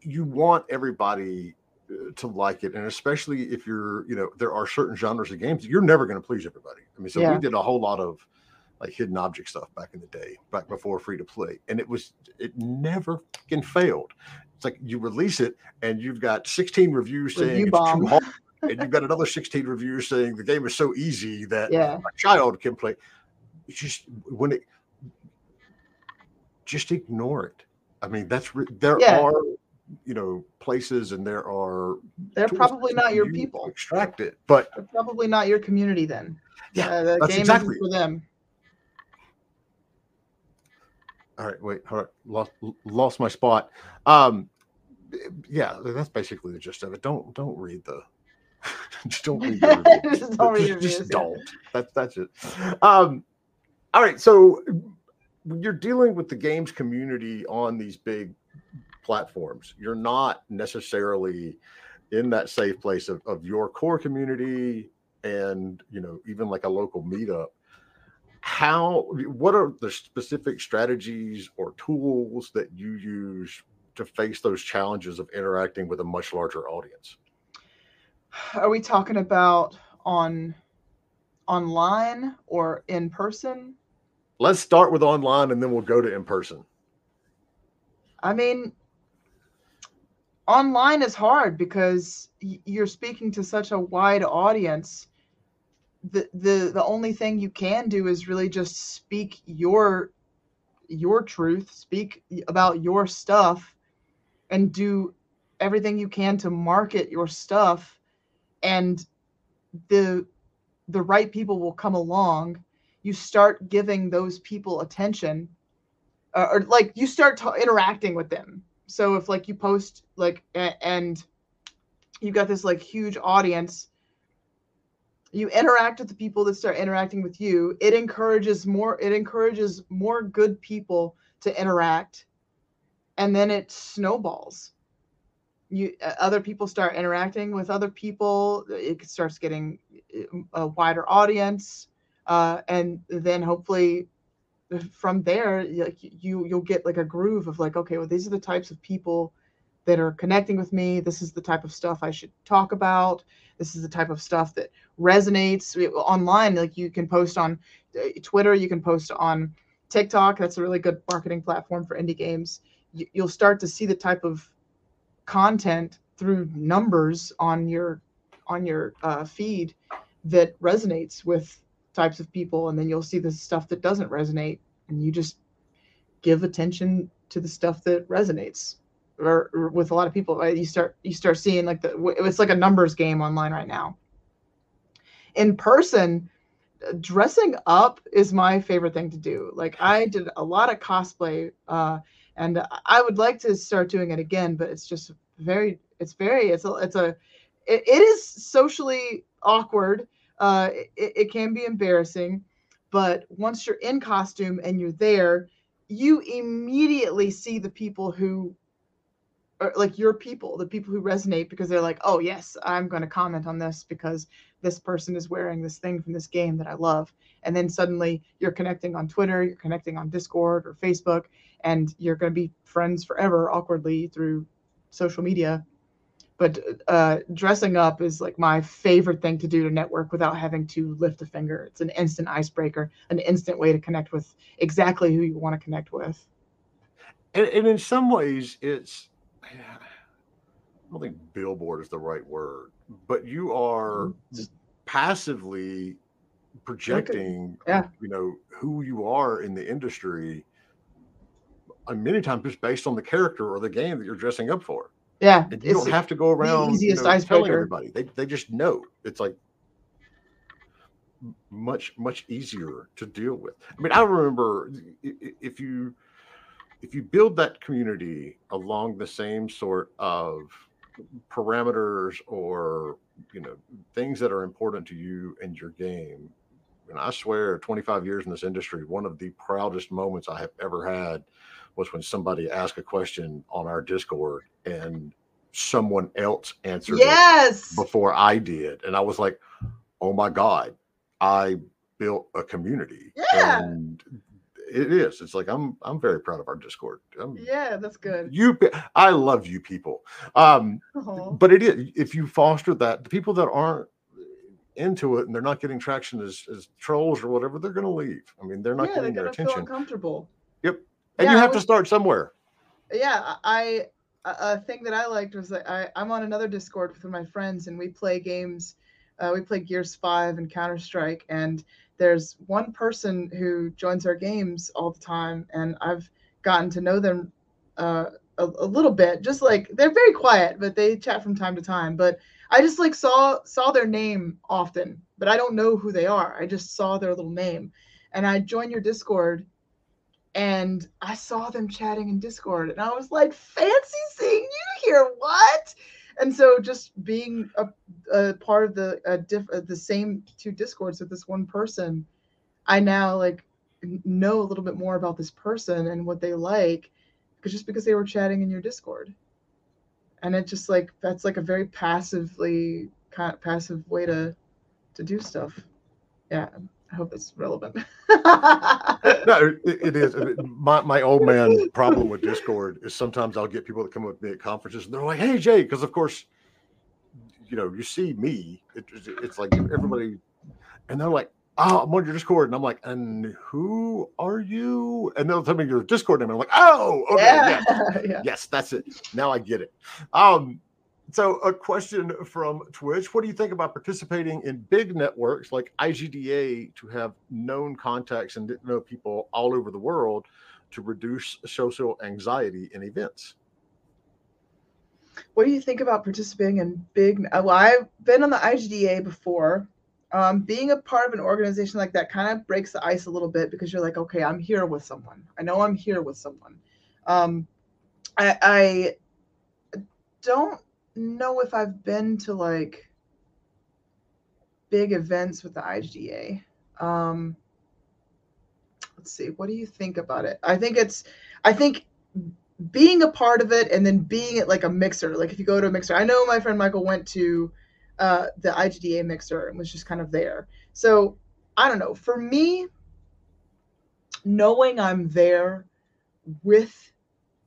Speaker 1: you want everybody to like it and especially if you're you know there are certain genres of games you're never going to please everybody i mean so yeah. we did a whole lot of like hidden object stuff back in the day back before free to play and it was it never fucking failed it's like you release it and you've got 16 reviews saying Review it's too hard and you've got another 16 reviews saying the game is so easy that yeah. a child can play. It's just when it just ignore it. I mean, that's there yeah. are you know places and there are
Speaker 2: they're probably not your people
Speaker 1: extract it but
Speaker 2: they're probably not your community then
Speaker 1: yeah uh, the game exactly.
Speaker 2: for them
Speaker 1: all right wait hold on. lost lost my spot um yeah that's basically the gist of it don't don't read the just don't read just don't read just, just don't. That's that's it. Um, all right. So you're dealing with the games community on these big platforms. You're not necessarily in that safe place of, of your core community and you know even like a local meetup. How what are the specific strategies or tools that you use to face those challenges of interacting with a much larger audience?
Speaker 2: Are we talking about on online or in person?
Speaker 1: Let's start with online and then we'll go to in person.
Speaker 2: I mean online is hard because you're speaking to such a wide audience. The the the only thing you can do is really just speak your your truth speak about your stuff and do everything you can to market your stuff and the the right people will come along. You start giving those people attention uh, or like you start t- interacting with them so if like you post like a- and you got this like huge audience you interact with the people that start interacting with you it encourages more it encourages more good people to interact and then it snowballs. You uh, other people start interacting with other people it starts getting uh, a wider audience uh, and then hopefully from there like you you'll get like a groove of like okay well these are the types of people that are connecting with me. This is the type of stuff i should talk about. This is the type of stuff that resonates online. Like you can post on uh, twitter you can post on tiktok. That's a really good marketing platform for indie games. You, you'll start to see the type of content through numbers on your on your uh, feed that resonates with types of people and then you'll see the stuff that doesn't resonate and you just give attention to the stuff that resonates or, or with a lot of people right? you start you start seeing like the it's like a numbers game online right now in person dressing up is my favorite thing to do like i did a lot of cosplay uh and i would like to start doing it again but it's just very it's very it's a it's a it, it is socially awkward uh, it, it can be embarrassing, but once you're in costume and you're there, you immediately see the people who are like your people, the people who resonate because they're like, oh, yes, I'm going to comment on this because this person is wearing this thing from this game that I love. And then suddenly you're connecting on Twitter, you're connecting on Discord or Facebook, and you're going to be friends forever awkwardly through social media but uh, dressing up is like my favorite thing to do to network without having to lift a finger. It's an instant icebreaker, an instant way to connect with exactly who you want to connect with.
Speaker 1: And, and in some ways, it's I don't think billboard is the right word, but you are mm-hmm. passively projecting,
Speaker 2: yeah.
Speaker 1: you know, who you are in the industry. And many times just based on the character or the game that you're dressing up for.
Speaker 2: Yeah,
Speaker 1: and you don't have to go around
Speaker 2: easiest
Speaker 1: you know, telling everybody. They they just know. It's like much much easier to deal with. I mean, I remember if you if you build that community along the same sort of parameters or you know things that are important to you and your game and i swear 25 years in this industry one of the proudest moments i have ever had was when somebody asked a question on our discord and someone else answered
Speaker 2: yes
Speaker 1: before I did. And I was like, oh my God, I built a community.
Speaker 2: Yeah.
Speaker 1: And it is. It's like I'm I'm very proud of our Discord. I'm,
Speaker 2: yeah, that's good.
Speaker 1: You I love you people. Um but it is if you foster that, the people that aren't into it and they're not getting traction as, as trolls or whatever, they're gonna leave. I mean, they're not
Speaker 2: yeah,
Speaker 1: getting
Speaker 2: they're
Speaker 1: their
Speaker 2: feel
Speaker 1: attention.
Speaker 2: uncomfortable.
Speaker 1: Yep. And
Speaker 2: Yeah,
Speaker 1: you have to start somewhere.
Speaker 2: yeah I a thing that i liked was that I, i'm on another discord with my friends and we play games uh, we play gears 5 and counter-strike and there's one person who joins our games all the time and i've gotten to know them uh, a, a little bit just like they're very quiet but they chat from time to time but i just like saw saw their name often but i don't know who they are i just saw their little name and i joined your discord and I saw them chatting in Discord, and I was like, "Fancy seeing you here, what?" And so, just being a, a part of the a diff, uh, the same two Discords with this one person, I now like know a little bit more about this person and what they like, because just because they were chatting in your Discord, and it just like that's like a very passively kind passive way to to do stuff. Yeah, I hope it's relevant.
Speaker 1: no, it, it is. My my old man problem with Discord is sometimes I'll get people that come with me at conferences and they're like, "Hey Jay," because of course, you know, you see me. It, it's like everybody, and they're like, "Oh, I'm on your Discord," and I'm like, "And who are you?" And they'll tell me your Discord name. And I'm like, "Oh, okay, yeah. Yes. yeah. yes, that's it. Now I get it." Um, so, a question from Twitch What do you think about participating in big networks like IGDA to have known contacts and know people all over the world to reduce social anxiety in events?
Speaker 2: What do you think about participating in big? Well, I've been on the IGDA before. Um, being a part of an organization like that kind of breaks the ice a little bit because you're like, okay, I'm here with someone. I know I'm here with someone. Um, I, I don't know if I've been to like big events with the IGDA. Um, let's see. What do you think about it? I think it's, I think being a part of it and then being it like a mixer. Like if you go to a mixer, I know my friend Michael went to uh, the IGDA mixer and was just kind of there. So I don't know. For me, knowing I'm there with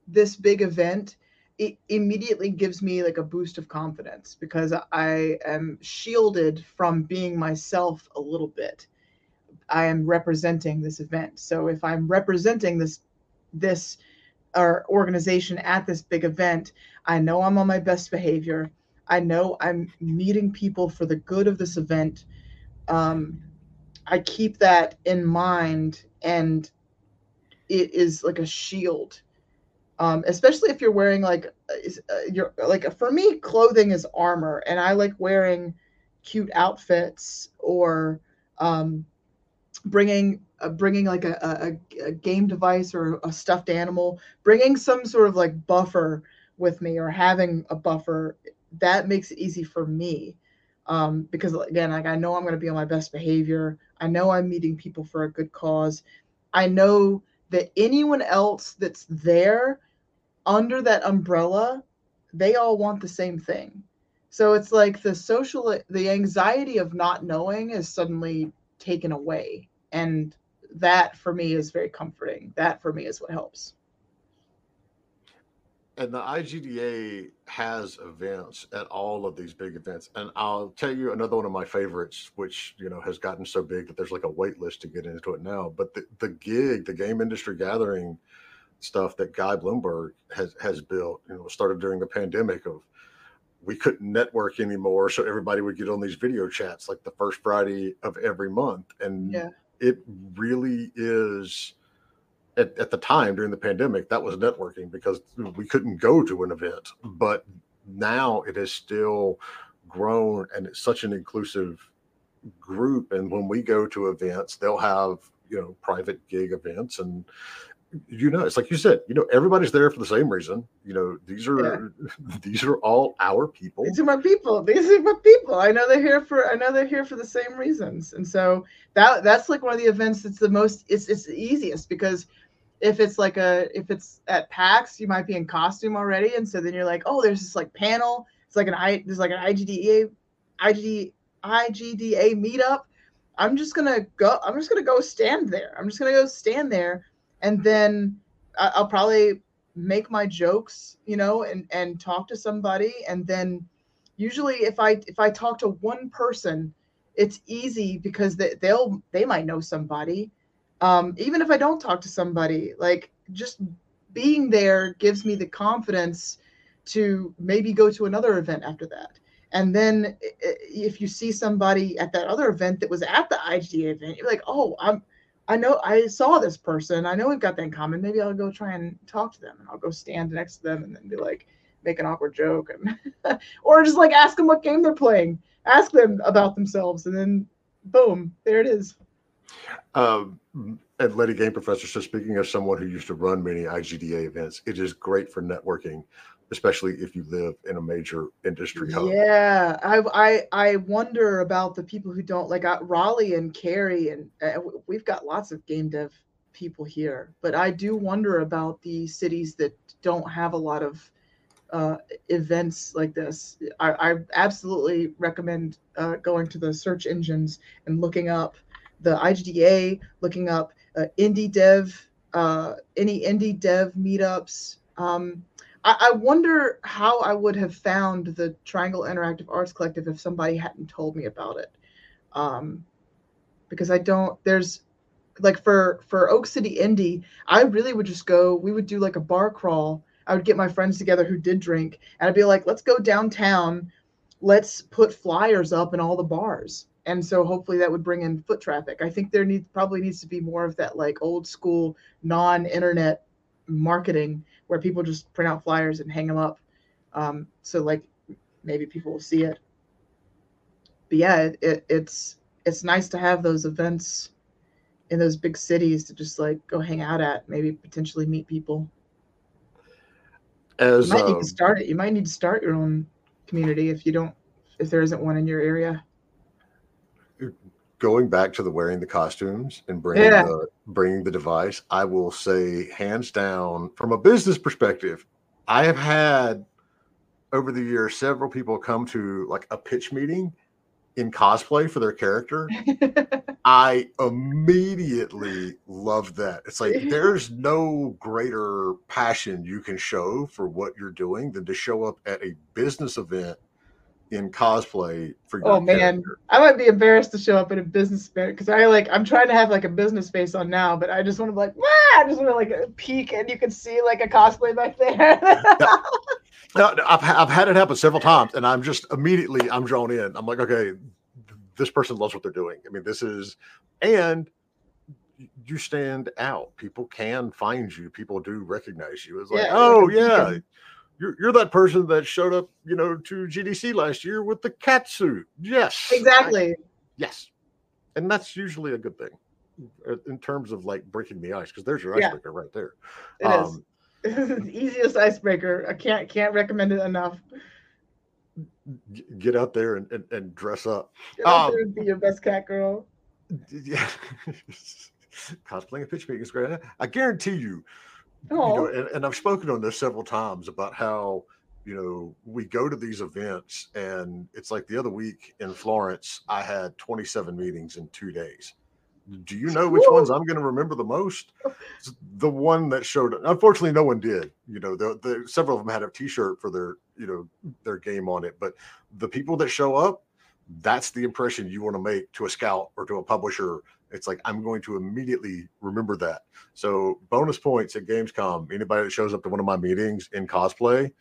Speaker 2: this big event it immediately gives me like a boost of confidence because I am shielded from being myself a little bit. I am representing this event. So if I'm representing this this or organization at this big event, I know I'm on my best behavior. I know I'm meeting people for the good of this event. Um, I keep that in mind, and it is like a shield um, especially if you're wearing like uh, uh you're like for me clothing is armor and i like wearing cute outfits or um, bringing uh, bringing like a, a, a, game device or a stuffed animal bringing some sort of like buffer with me or having a buffer that makes it easy for me. Um, because again like i know i'm going to be on my best behavior. I know i'm meeting people for a good cause. I know that anyone else that's there under that umbrella, they all want the same thing. So it's like the social, the anxiety of not knowing is suddenly taken away. And that for me is very comforting. That for me is what helps.
Speaker 1: And the IGDA has events at all of these big events. And I'll tell you another one of my favorites, which you know has gotten so big that there's like a wait list to get into it now. But the, the gig, the game industry gathering, stuff that Guy Bloomberg has has built. You know, started during the pandemic of we couldn't network anymore, so everybody would get on these video chats like the first Friday of every month, and yeah. it really is. At, at the time during the pandemic, that was networking because we couldn't go to an event. But now it has still grown and it's such an inclusive group. And when we go to events, they'll have you know private gig events and you know, it's like you said, you know, everybody's there for the same reason. You know, these are yeah. these are all our people.
Speaker 2: These are my people. These are my people. I know they're here for I know they're here for the same reasons. And so that that's like one of the events that's the most it's it's the easiest because if it's like a if it's at PAX, you might be in costume already. And so then you're like, oh, there's this like panel. It's like an I there's like an IGDA IGD IGDA meetup. I'm just gonna go, I'm just gonna go stand there. I'm just gonna go stand there and then I'll probably make my jokes, you know, and and talk to somebody, and then usually if I if I talk to one person, it's easy because they, they'll they might know somebody. Um, even if I don't talk to somebody, like just being there gives me the confidence to maybe go to another event after that. And then if you see somebody at that other event that was at the IGDA event, you're like, oh, I'm I know I saw this person. I know we've got that in common. Maybe I'll go try and talk to them and I'll go stand next to them and then be like, make an awkward joke and or just like ask them what game they're playing. Ask them about themselves and then boom, there it is.
Speaker 1: Um, and Lady Game Professor, so speaking of someone who used to run many IGDA events, it is great for networking especially if you live in a major industry hub.
Speaker 2: Yeah, I I I wonder about the people who don't like uh, Raleigh and Cary, and uh, we've got lots of game dev people here, but I do wonder about the cities that don't have a lot of uh, events like this. I, I absolutely recommend uh, going to the search engines and looking up the IGDA, looking up uh, indie dev, uh, any indie dev meetups. Um, I, wonder how I would have found the Triangle Interactive Arts Collective if somebody hadn't told me about it. Um, because I don't, there's like for for Oak City Indie, I really would just go. We would do like a bar crawl. I would get my friends together who did drink, and I'd be like, "Let's go downtown. Let's put flyers up in all the bars." And so hopefully that would bring in foot traffic. I think there needs probably needs to be more of that like old school non-internet marketing where people just print out flyers and hang them up. Um, so like maybe people will see it. But yeah, it, it, it's it's nice to have those events in those big cities to just like go hang out at, maybe potentially meet people.
Speaker 1: As
Speaker 2: you might need
Speaker 1: um,
Speaker 2: to start it. You might need to start your own community if you don't if there isn't one in your area.
Speaker 1: Going back to the wearing the costumes and bringing
Speaker 2: Yeah.
Speaker 1: the bringing the device, I will say hands down from a business perspective, I have had over the years several people come to like a pitch meeting in cosplay for their character. I immediately love that. It's like there's no greater passion you can show for what you're doing than to show up at a business event in cosplay for oh, your
Speaker 2: Oh, man.
Speaker 1: character.
Speaker 2: I might be embarrassed to show up in a business because I like I'm trying to have like a business face on now, but I just want to be like, "Wah!" I just want to like peek and you can see like a cosplay back there.
Speaker 1: No, no, I've, I've had it happen several times, and I'm just immediately I'm drawn in. I'm like, okay, this person loves what they're doing. I mean, this is, and you stand out. People can find you. People do recognize you. It's like,
Speaker 2: Yeah,
Speaker 1: oh yeah. You're you're that person that showed up, you know, to GDC last year with the cat suit. Yes, I-
Speaker 2: exactly.
Speaker 1: yes, and that's usually a good thing uh, in terms of like breaking the ice because there's your
Speaker 2: Yeah.
Speaker 1: icebreaker right there.
Speaker 2: It is.
Speaker 1: Um,
Speaker 2: the easiest icebreaker. I can't can't recommend it enough.
Speaker 1: get out there and, and, and dress up.
Speaker 2: Get out
Speaker 1: Um,
Speaker 2: there and be your best cat girl.
Speaker 1: Yeah. Cosplaying a pitch meeting is great. I guarantee you, you know, and, and I've spoken on this several times about how, you know, we go to these events and it's like the other week in Florence, I had 27 meetings in two days. Do you know which
Speaker 2: Woo!
Speaker 1: ones I'm going to remember the most? It's the one that showed. Unfortunately, no one did. You know, the, the several of them had a T-shirt for their, you know, their game on it. But the people that show up, that's the impression you want to make to a scout or to a publisher. It's like I'm going to immediately remember that. So bonus points at Gamescom. Anybody that shows up to one of my meetings in cosplay,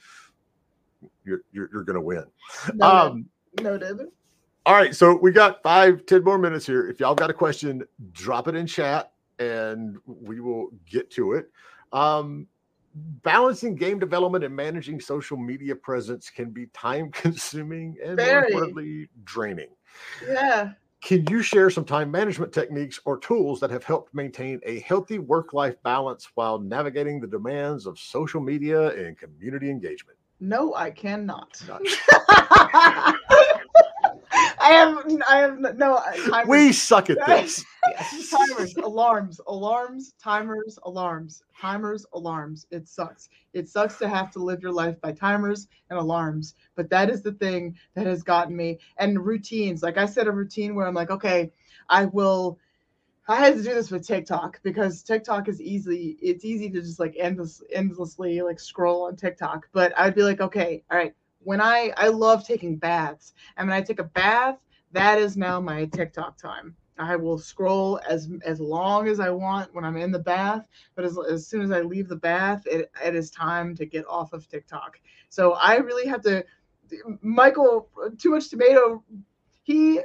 Speaker 1: you're you're, you're going to win.
Speaker 2: noted.
Speaker 1: Um,
Speaker 2: noted.
Speaker 1: all right, so we got five, ten more minutes here. If y'all got a question, drop it in chat and we will get to it. Um, balancing game development and managing social media presence can be time consuming and more importantly, draining.
Speaker 2: Yeah.
Speaker 1: Can you share some time management techniques or tools that have helped maintain a healthy work life balance while navigating the demands of social media and community engagement?
Speaker 2: No, I cannot. I have I have no uh, timers,
Speaker 1: we suck at this.
Speaker 2: timers, alarms, alarms, timers, alarms, timers, alarms. It sucks. It sucks to have to live your life by timers and alarms, but that is the thing that has gotten me. And routines, like I said, a routine where I'm like, okay, I will. I had to do this with TikTok because TikTok is easy. it's easy to just like endless endlessly like scroll on TikTok. But I'd be like, okay, all right. When I I love taking baths, and when I take a bath, that is now my TikTok time. I will scroll as as long as I want when I'm in the bath, but as, as soon as I leave the bath, it, it is time to get off of TikTok. So I really have to. Michael, too much tomato. He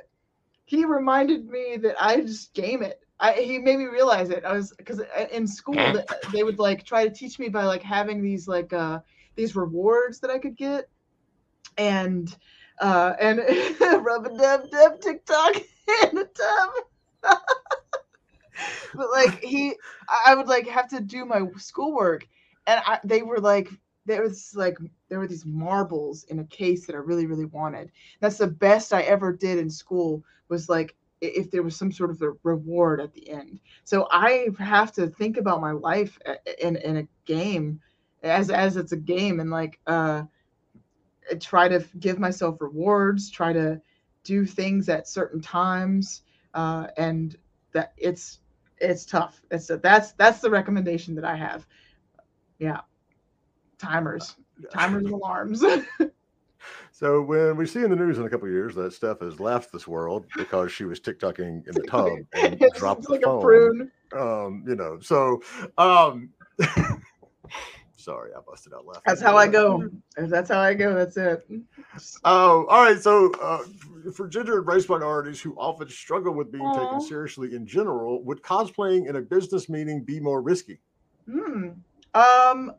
Speaker 2: he reminded me that I just game it. I, he made me realize it. I was because in school they would like try to teach me by like having these like uh these rewards that I could get, and uh and rub a dub dub TikTok in the tub. but like he, I would like have to do my schoolwork, and I, they were like there was like there were these marbles in a case that I really really wanted. That's the best I ever did in school was like if there was some sort of a reward at the end. So I have to think about my life in in a game as as it's a game and like uh try to give myself rewards, try to do things at certain times uh and that it's it's tough. It's a, that's that's the recommendation that I have. Yeah, timers, timers and alarms.
Speaker 1: So when we see in the news in a couple of years that Steph has left this world because she was TikToking in the tub and dropped the
Speaker 2: like
Speaker 1: phone,
Speaker 2: a prune.
Speaker 1: um, you know, so um, sorry, I busted out laughing.
Speaker 2: That's how I go. That's how I go, that's it.
Speaker 1: Oh, all right. So, uh, for gender and race minorities who often struggle with being
Speaker 2: Aw.
Speaker 1: taken seriously in general, would cosplaying in a business meeting be more risky?
Speaker 2: Hmm. Um,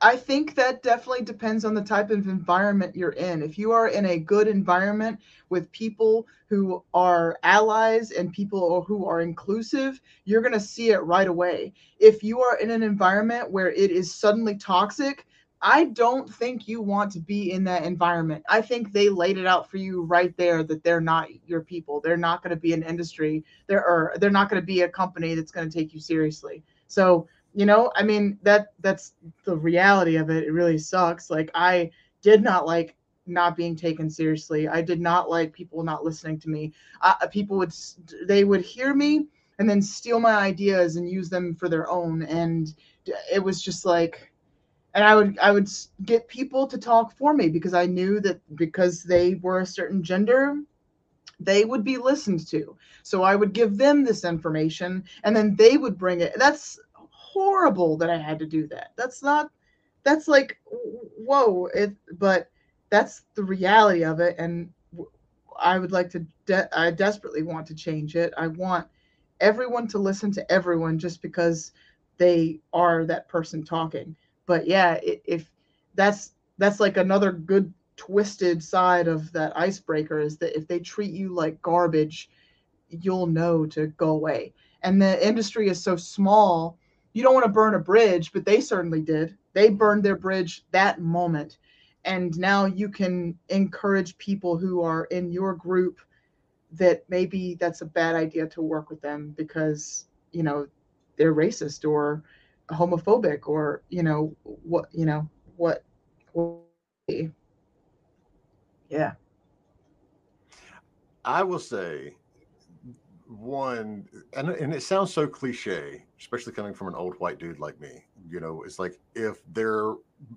Speaker 2: I think that definitely depends on the type of environment you're in. If you are in a good environment with people who are allies and people who are inclusive, you're going to see it right away. If you are in an environment where it is suddenly toxic, I don't think you want to be in that environment. I think they laid it out for you right there that they're not your people. They're not going to be an industry. They're or they're not going to be a company that's going to take you seriously. So you know i mean that that's the reality of it. It really sucks. Like i did not like not being taken seriously. I did not like people not listening to me. Uh, people would they would hear me and then steal my ideas and use them for their own. And it was just like and i would i would get people to talk for me because i knew that because they were a certain gender they would be listened to. So i would give them this information and then they would bring it. That's horrible that I had to do that. That's not that's like whoa, it but that's the reality of it and I would like to de- I desperately want to change it. I want everyone to listen to everyone just because they are that person talking. But yeah, if that's that's like another good twisted side of that icebreaker is that if they treat you like garbage, you'll know to go away. And the industry is so small you don't want to burn a bridge, but they certainly did. They burned their bridge that moment. And now you can encourage people who are in your group that maybe that's a bad idea to work with them because, you know, they're racist or homophobic or, you know, what, you know, what, what yeah.
Speaker 1: I will say one, and, and it sounds so cliche, especially coming from an old white dude like me. You know, it's like if they're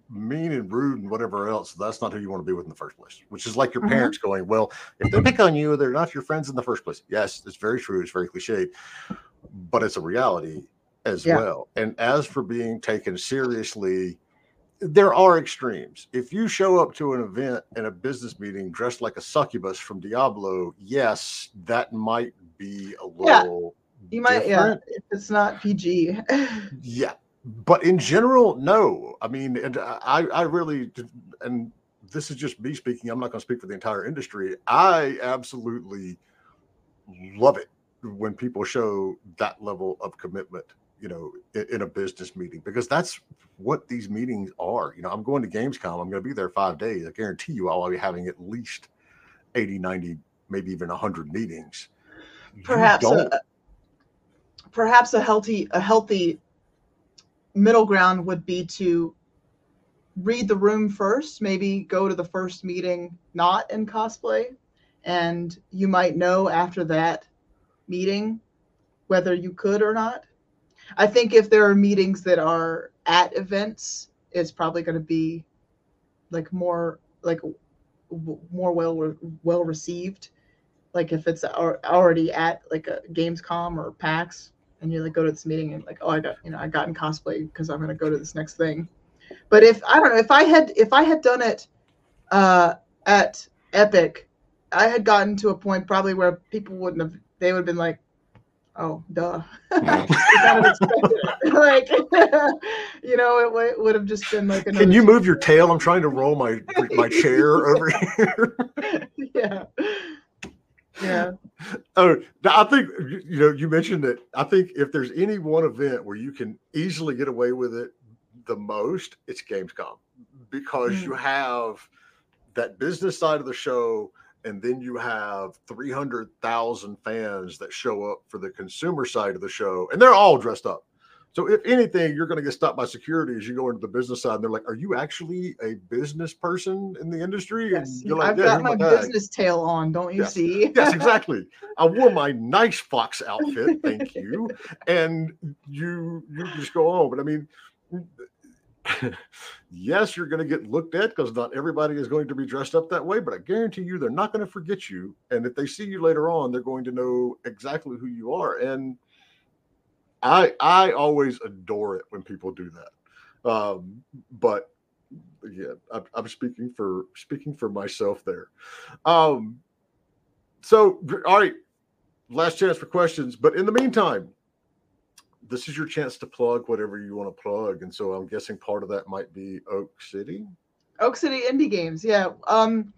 Speaker 1: mean and rude and whatever else, that's not who you want to be with in the first place. Which is like your
Speaker 2: Mhm.
Speaker 1: parents going, "Well, if they pick on you, they're not your friends in the first place." Yes, it's very true. It's very cliche, but it's a reality as
Speaker 2: Yeah.
Speaker 1: well. And as for being taken seriously, there are extremes. If you show up to an event and a business meeting dressed like a succubus from Diablo, yes, that might be a little. Yeah.
Speaker 2: You might, yeah,
Speaker 1: different.
Speaker 2: if it's not PG.
Speaker 1: Yeah, but in general, no. I mean, and I, I really, and this is just me speaking. I'm not going to speak for the entire industry. I absolutely love it when people show that level of commitment. You know, in, in a business meeting because that's what these meetings are. You know, I'm going to Gamescom. I'm going to be there five days. I guarantee you, I'll be having at least 80, 90, maybe even 100 meetings.
Speaker 2: Perhaps a, perhaps a healthy a healthy middle ground would be to read the room first maybe go to the first meeting not in cosplay and you might know after that meeting whether you could or not i think if there are meetings that are at events it's probably going to be like more like more well well received like if it's al- already at like a Gamescom or PAX, and you like go to this meeting and like, oh, I got you know I got in cosplay because I'm gonna go to this next thing. But if I don't know if I had if I had done it uh, at Epic, I had gotten to a point probably where people wouldn't have they would have been like, oh, duh, You kind of expected it. like you know it, w- would have just been like
Speaker 1: Can you move your tail? I'm trying to roll my my chair over here.
Speaker 2: yeah yeah
Speaker 1: Oh, I think you you know you mentioned that. I think if there's any one event where you can easily get away with it the most, it's Gamescom because
Speaker 2: Mm.
Speaker 1: you have that business side of the show, and then you have 300,000 fans that show up for the consumer side of the show, and they're all dressed up. So if anything, you're going to get stopped by security as you go into the business side. And they're like, "Are you actually a business person in the industry?"
Speaker 2: Yes,
Speaker 1: And you're like,
Speaker 2: I've
Speaker 1: "Yeah,
Speaker 2: got
Speaker 1: here's
Speaker 2: my business tail on. Don't you
Speaker 1: Yes.
Speaker 2: see?
Speaker 1: yes, exactly. I wore my nice fox outfit, thank you. And you you just go on. But I mean, yes, you're going to get looked at because not everybody is going to be dressed up that way. But I guarantee you, they're not going to forget you. And if they see you later on, they're going to know exactly who you are. And I I always adore it when people do that. Um, but yeah, I'm, I'm speaking for speaking for myself there. Um, so, all right, last chance for questions. But in the meantime, this is your chance to plug whatever you want to plug. And so I'm guessing part of that might be Oak City.
Speaker 2: Oak City Indie Games. Yeah. Um,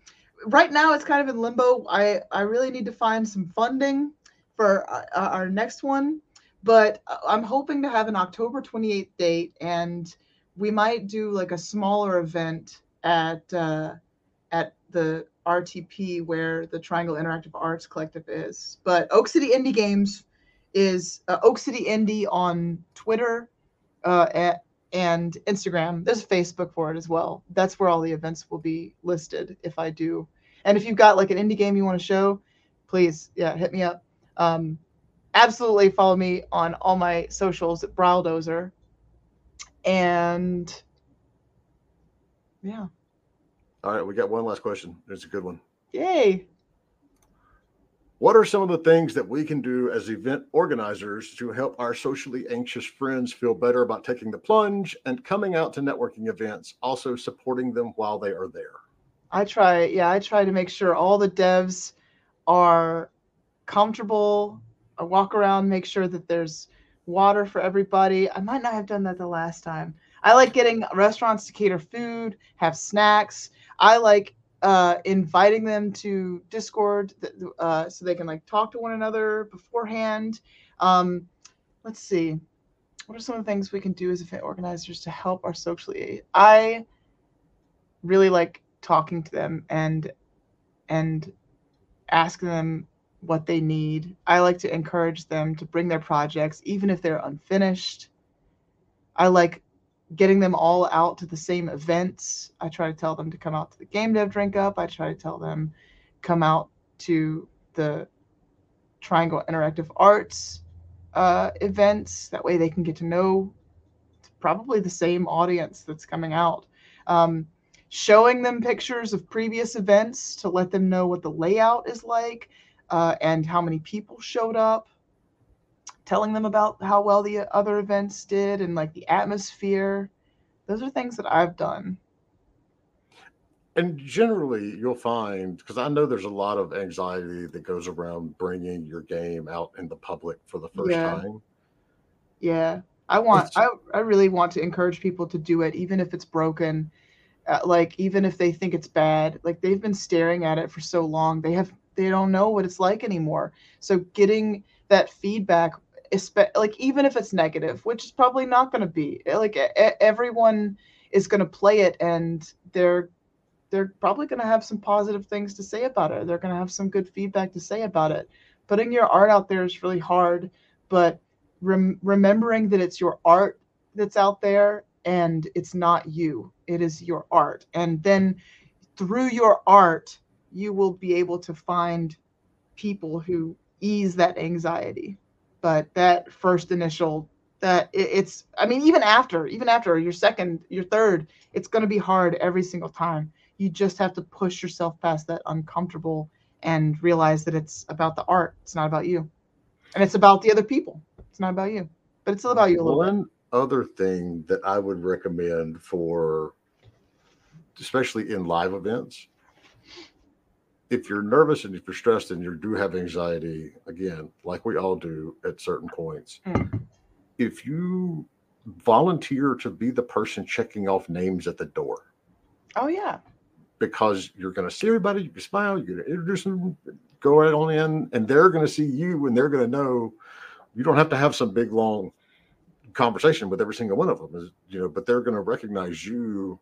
Speaker 2: right now it's kind of in limbo. I I really need to find some funding for uh, our next one, but uh, I'm hoping to have an October 28th date, and we might do like a smaller event at uh, at the RTP where the Triangle Interactive Arts Collective is. But Oak City Indie Games is uh, Oak City Indie on Twitter. Uh, at, and Instagram. There's a Facebook for it as well. That's where all the events will be listed if I do. And if you've got like an indie game you want to show, please, yeah, hit me up. Um, absolutely follow me on all my socials at Briledozer. And yeah,
Speaker 1: All right, we got one last question. It's a good one.
Speaker 2: yay.
Speaker 1: What are some of the things that we can do as event organizers to help our socially anxious friends feel better about taking the plunge and coming out to networking events, also supporting them while they are there?
Speaker 2: I try, yeah, I try to make sure all the devs are comfortable. I walk around, make sure that there's water for everybody. I might not have done that the last time. I like getting restaurants to cater food, have snacks. I like uh, inviting them to Discord uh, so they can like talk to one another beforehand. Um, let's see. What are some of the things we can do as event organizers to help our socially? I really like talking to them and and asking them what they need. I like to encourage them to bring their projects even if they're unfinished. I like getting them all out to the same events. I try to tell them to come out to the game dev drink up. I try to tell them come out to the Triangle Interactive Arts uh, events. That way they can get to know probably the same audience that's coming out. Um, showing them pictures of previous events to let them know what the layout is like uh, and how many people showed up telling them about how well the other events did and like the atmosphere. Those are things that i've done.
Speaker 1: And generally, you'll find because I know there's a lot of anxiety that goes around bringing your game out in the public for the first
Speaker 2: Yeah.
Speaker 1: time.
Speaker 2: yeah. I want I, I really want to encourage people to do it even if it's broken. Uh, like even if they think it's bad. Like they've been staring at it for so long they have they don't know what it's like anymore. So getting that feedback like even if it's negative which is probably not going to be eh, like everyone is going to play it and they're they're probably going to have some positive things to say about it. They're going to have some good feedback to say about it. Putting your art out there is really hard but rem- remembering that it's your art that's out there and it's not you. It is your art. And then through your art you will be able to find people who ease that anxiety but that first initial that it, it's i mean even after even after your second your third it's going to be hard every single time. You just have to push yourself past that uncomfortable and realize that it's about the art. It's not about you. And it's about the other people. It's not about you but it's still about you a little bit.
Speaker 1: One other thing that I would recommend for, especially in live events, if you're nervous and if you're stressed and you do have anxiety, again, like we all do at certain points,
Speaker 2: Mm.
Speaker 1: if you volunteer to be the person checking off names at the door,
Speaker 2: oh yeah
Speaker 1: because you're going to see everybody, you can smile, you're going to introduce them, go right on in, and they're going to see you and they're going to know you don't have to have some big long conversation with every single one of them, is you know, but they're going to recognize you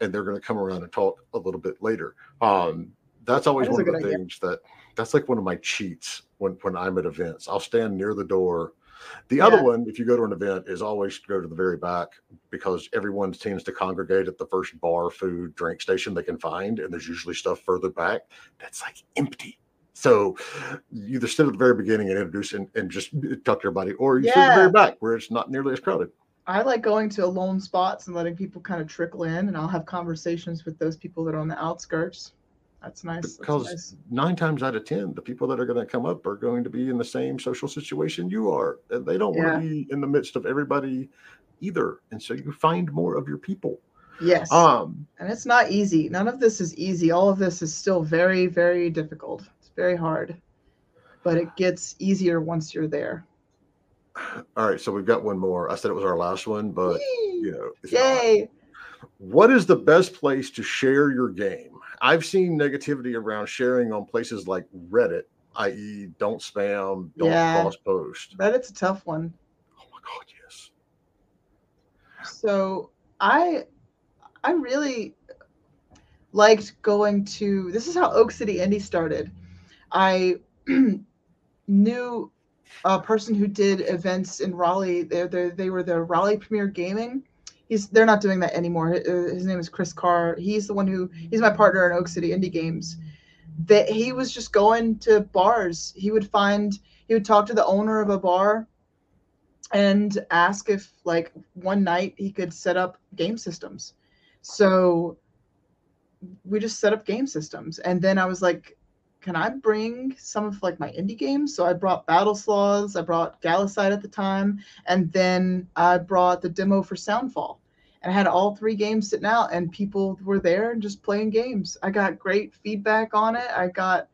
Speaker 1: and they're going to come around and talk a little bit later. Um, that's always
Speaker 2: That
Speaker 1: one of the
Speaker 2: idea.
Speaker 1: things that that's like one of my cheats when when I'm at events. I'll stand near the door The
Speaker 2: Yeah.
Speaker 1: other one, if you go to an event, is always go to the very back because everyone tends to congregate at the first bar, food, drink station they can find, and there's usually stuff further back that's like empty. So you either sit at the very beginning and introduce and, and just talk to everybody, or you sit at the very back where it's not nearly as crowded.
Speaker 2: I like going to alone spots and letting people kind of trickle in, and I'll have conversations with those people that are on the outskirts. That's nice. That's
Speaker 1: Because
Speaker 2: nice.
Speaker 1: nine times out of ten, the people that are going to come up are going to be in the same social situation you are, and they don't
Speaker 2: Yeah.
Speaker 1: want to be in the midst of everybody either. And so you find more of your people.
Speaker 2: Yes.
Speaker 1: Um,
Speaker 2: and it's not easy. None of this is easy. All of this is still very, very difficult. It's very hard, but it gets easier once you're there.
Speaker 1: all right, so we've got one more. I said it was our last one, but
Speaker 2: Yay!
Speaker 1: you know, it's not. What is the best place to share your game? I've seen negativity around sharing on places like Reddit, i.e., don't spam, don't
Speaker 2: Yeah.
Speaker 1: cross post.
Speaker 2: Reddit's a tough one.
Speaker 1: Oh my god, yes.
Speaker 2: So I I really liked going to this is how Oak City Indie started. I knew a person who did events in Raleigh. They they they were the Raleigh Premier Gaming. He's they're not doing that anymore. His, uh, his name is Chris Carr. He's the one who he's my partner in Oak City Indie Games. That he was just going to bars. He would find he would talk to the owner of a bar and ask if like one night he could set up game systems. So we just set up game systems and then I was like can I bring some of like my indie games? So I brought Battle Sloths, I brought Galacide at the time, and then I brought the demo for Soundfall. And I had all three games sitting out, and people were there and just playing games. I got great feedback on it. I got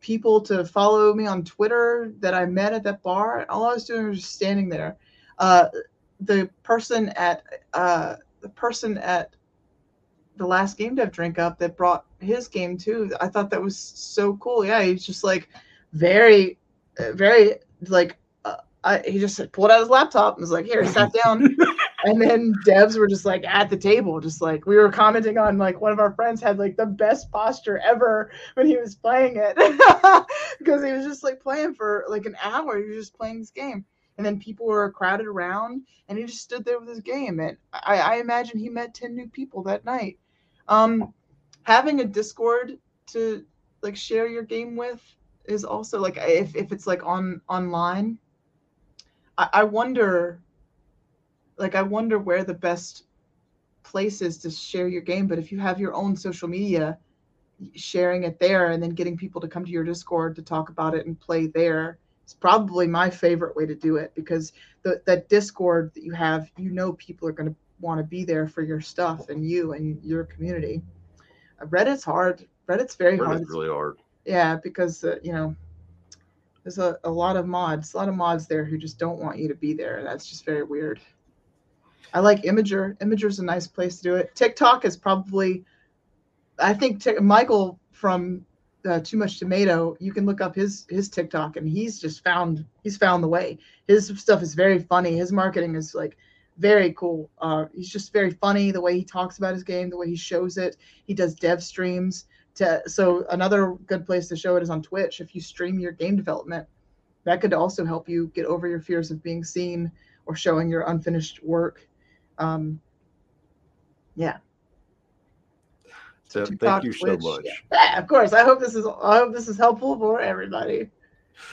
Speaker 2: people to follow me on Twitter that I met at that bar. All I was doing was just standing there. Uh, the person at uh, the person at the last game dev drink up that brought his game too. I thought that was so cool. Yeah, he's just like very, very like uh, I, he just pulled out his laptop and was like, "Here," sat down, and then devs were just like at the table, just like we were commenting on like one of our friends had like the best posture ever when he was playing it because he was just like playing for like an hour. He was just playing this game. And then people were crowded around, and he just stood there with his game. And I, I imagine he met ten new people that night. Um, having a Discord to like share your game with is also like if, if it's like on online. I, I wonder, like I wonder where the best place is to share your game. But if you have your own social media, sharing it there and then getting people to come to your Discord to talk about it and play there is probably my favorite way to do it because the that Discord that you have, you know, people are going to want to be there for your stuff and you and your community. Reddit's hard. Reddit's very hard.
Speaker 1: Reddit's really hard.
Speaker 2: Yeah, because uh, you know, there's a, a lot of mods, a lot of mods there who just don't want you to be there. That's just very weird. I like Imgur. Imgur's a nice place to do it. TikTok is probably, I think Tik Michael from uh, Too Much Tomato. You can look up his his TikTok, and he's just found he's found the way. His stuff is very funny. His marketing is like very cool. Uh, he's just very funny the way he talks about his game, the way he shows it. He does dev streams. To, so another good place to show it is on Twitch. If you stream your game development, that could also help you get over your fears of being seen or showing your unfinished work. Um, yeah.
Speaker 1: So
Speaker 2: TikTok,
Speaker 1: thank you so
Speaker 2: Twitch,
Speaker 1: much.
Speaker 2: Yeah. Yeah, of course. I hope this is I hope this is helpful for everybody.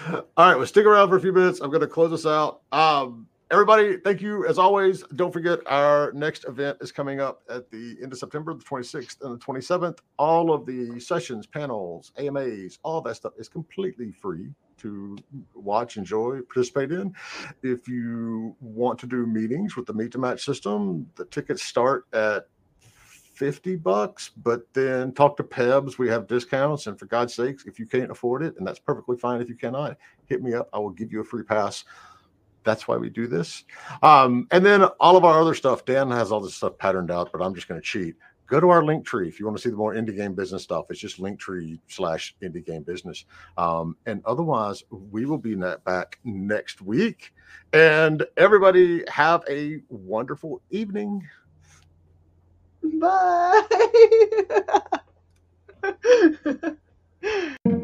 Speaker 1: All right, well, stick around for a few minutes. I'm going to close this out. Um, everybody, thank you as always. Don't forget our next event is coming up at the end of September, the 26th and the 27th. All of the sessions, panels, AMAs, all that stuff is completely free to watch, enjoy, participate in. If you want to do meetings with the Meet to Match system, the tickets start at 50 bucks, but then talk to Pebs. We have discounts. And for God's sakes, if you can't afford it, and that's perfectly fine if you cannot, hit me up. I will give you a free pass. That's why we do this. Um, and then all of our other stuff, Dan has all this stuff patterned out, but I'm just going to cheat. Go to our link tree if you want to see the more indie game business stuff. It's just linktree slash indie game business. Um, and otherwise, we will be back next week. And everybody have a wonderful evening.
Speaker 2: Bye.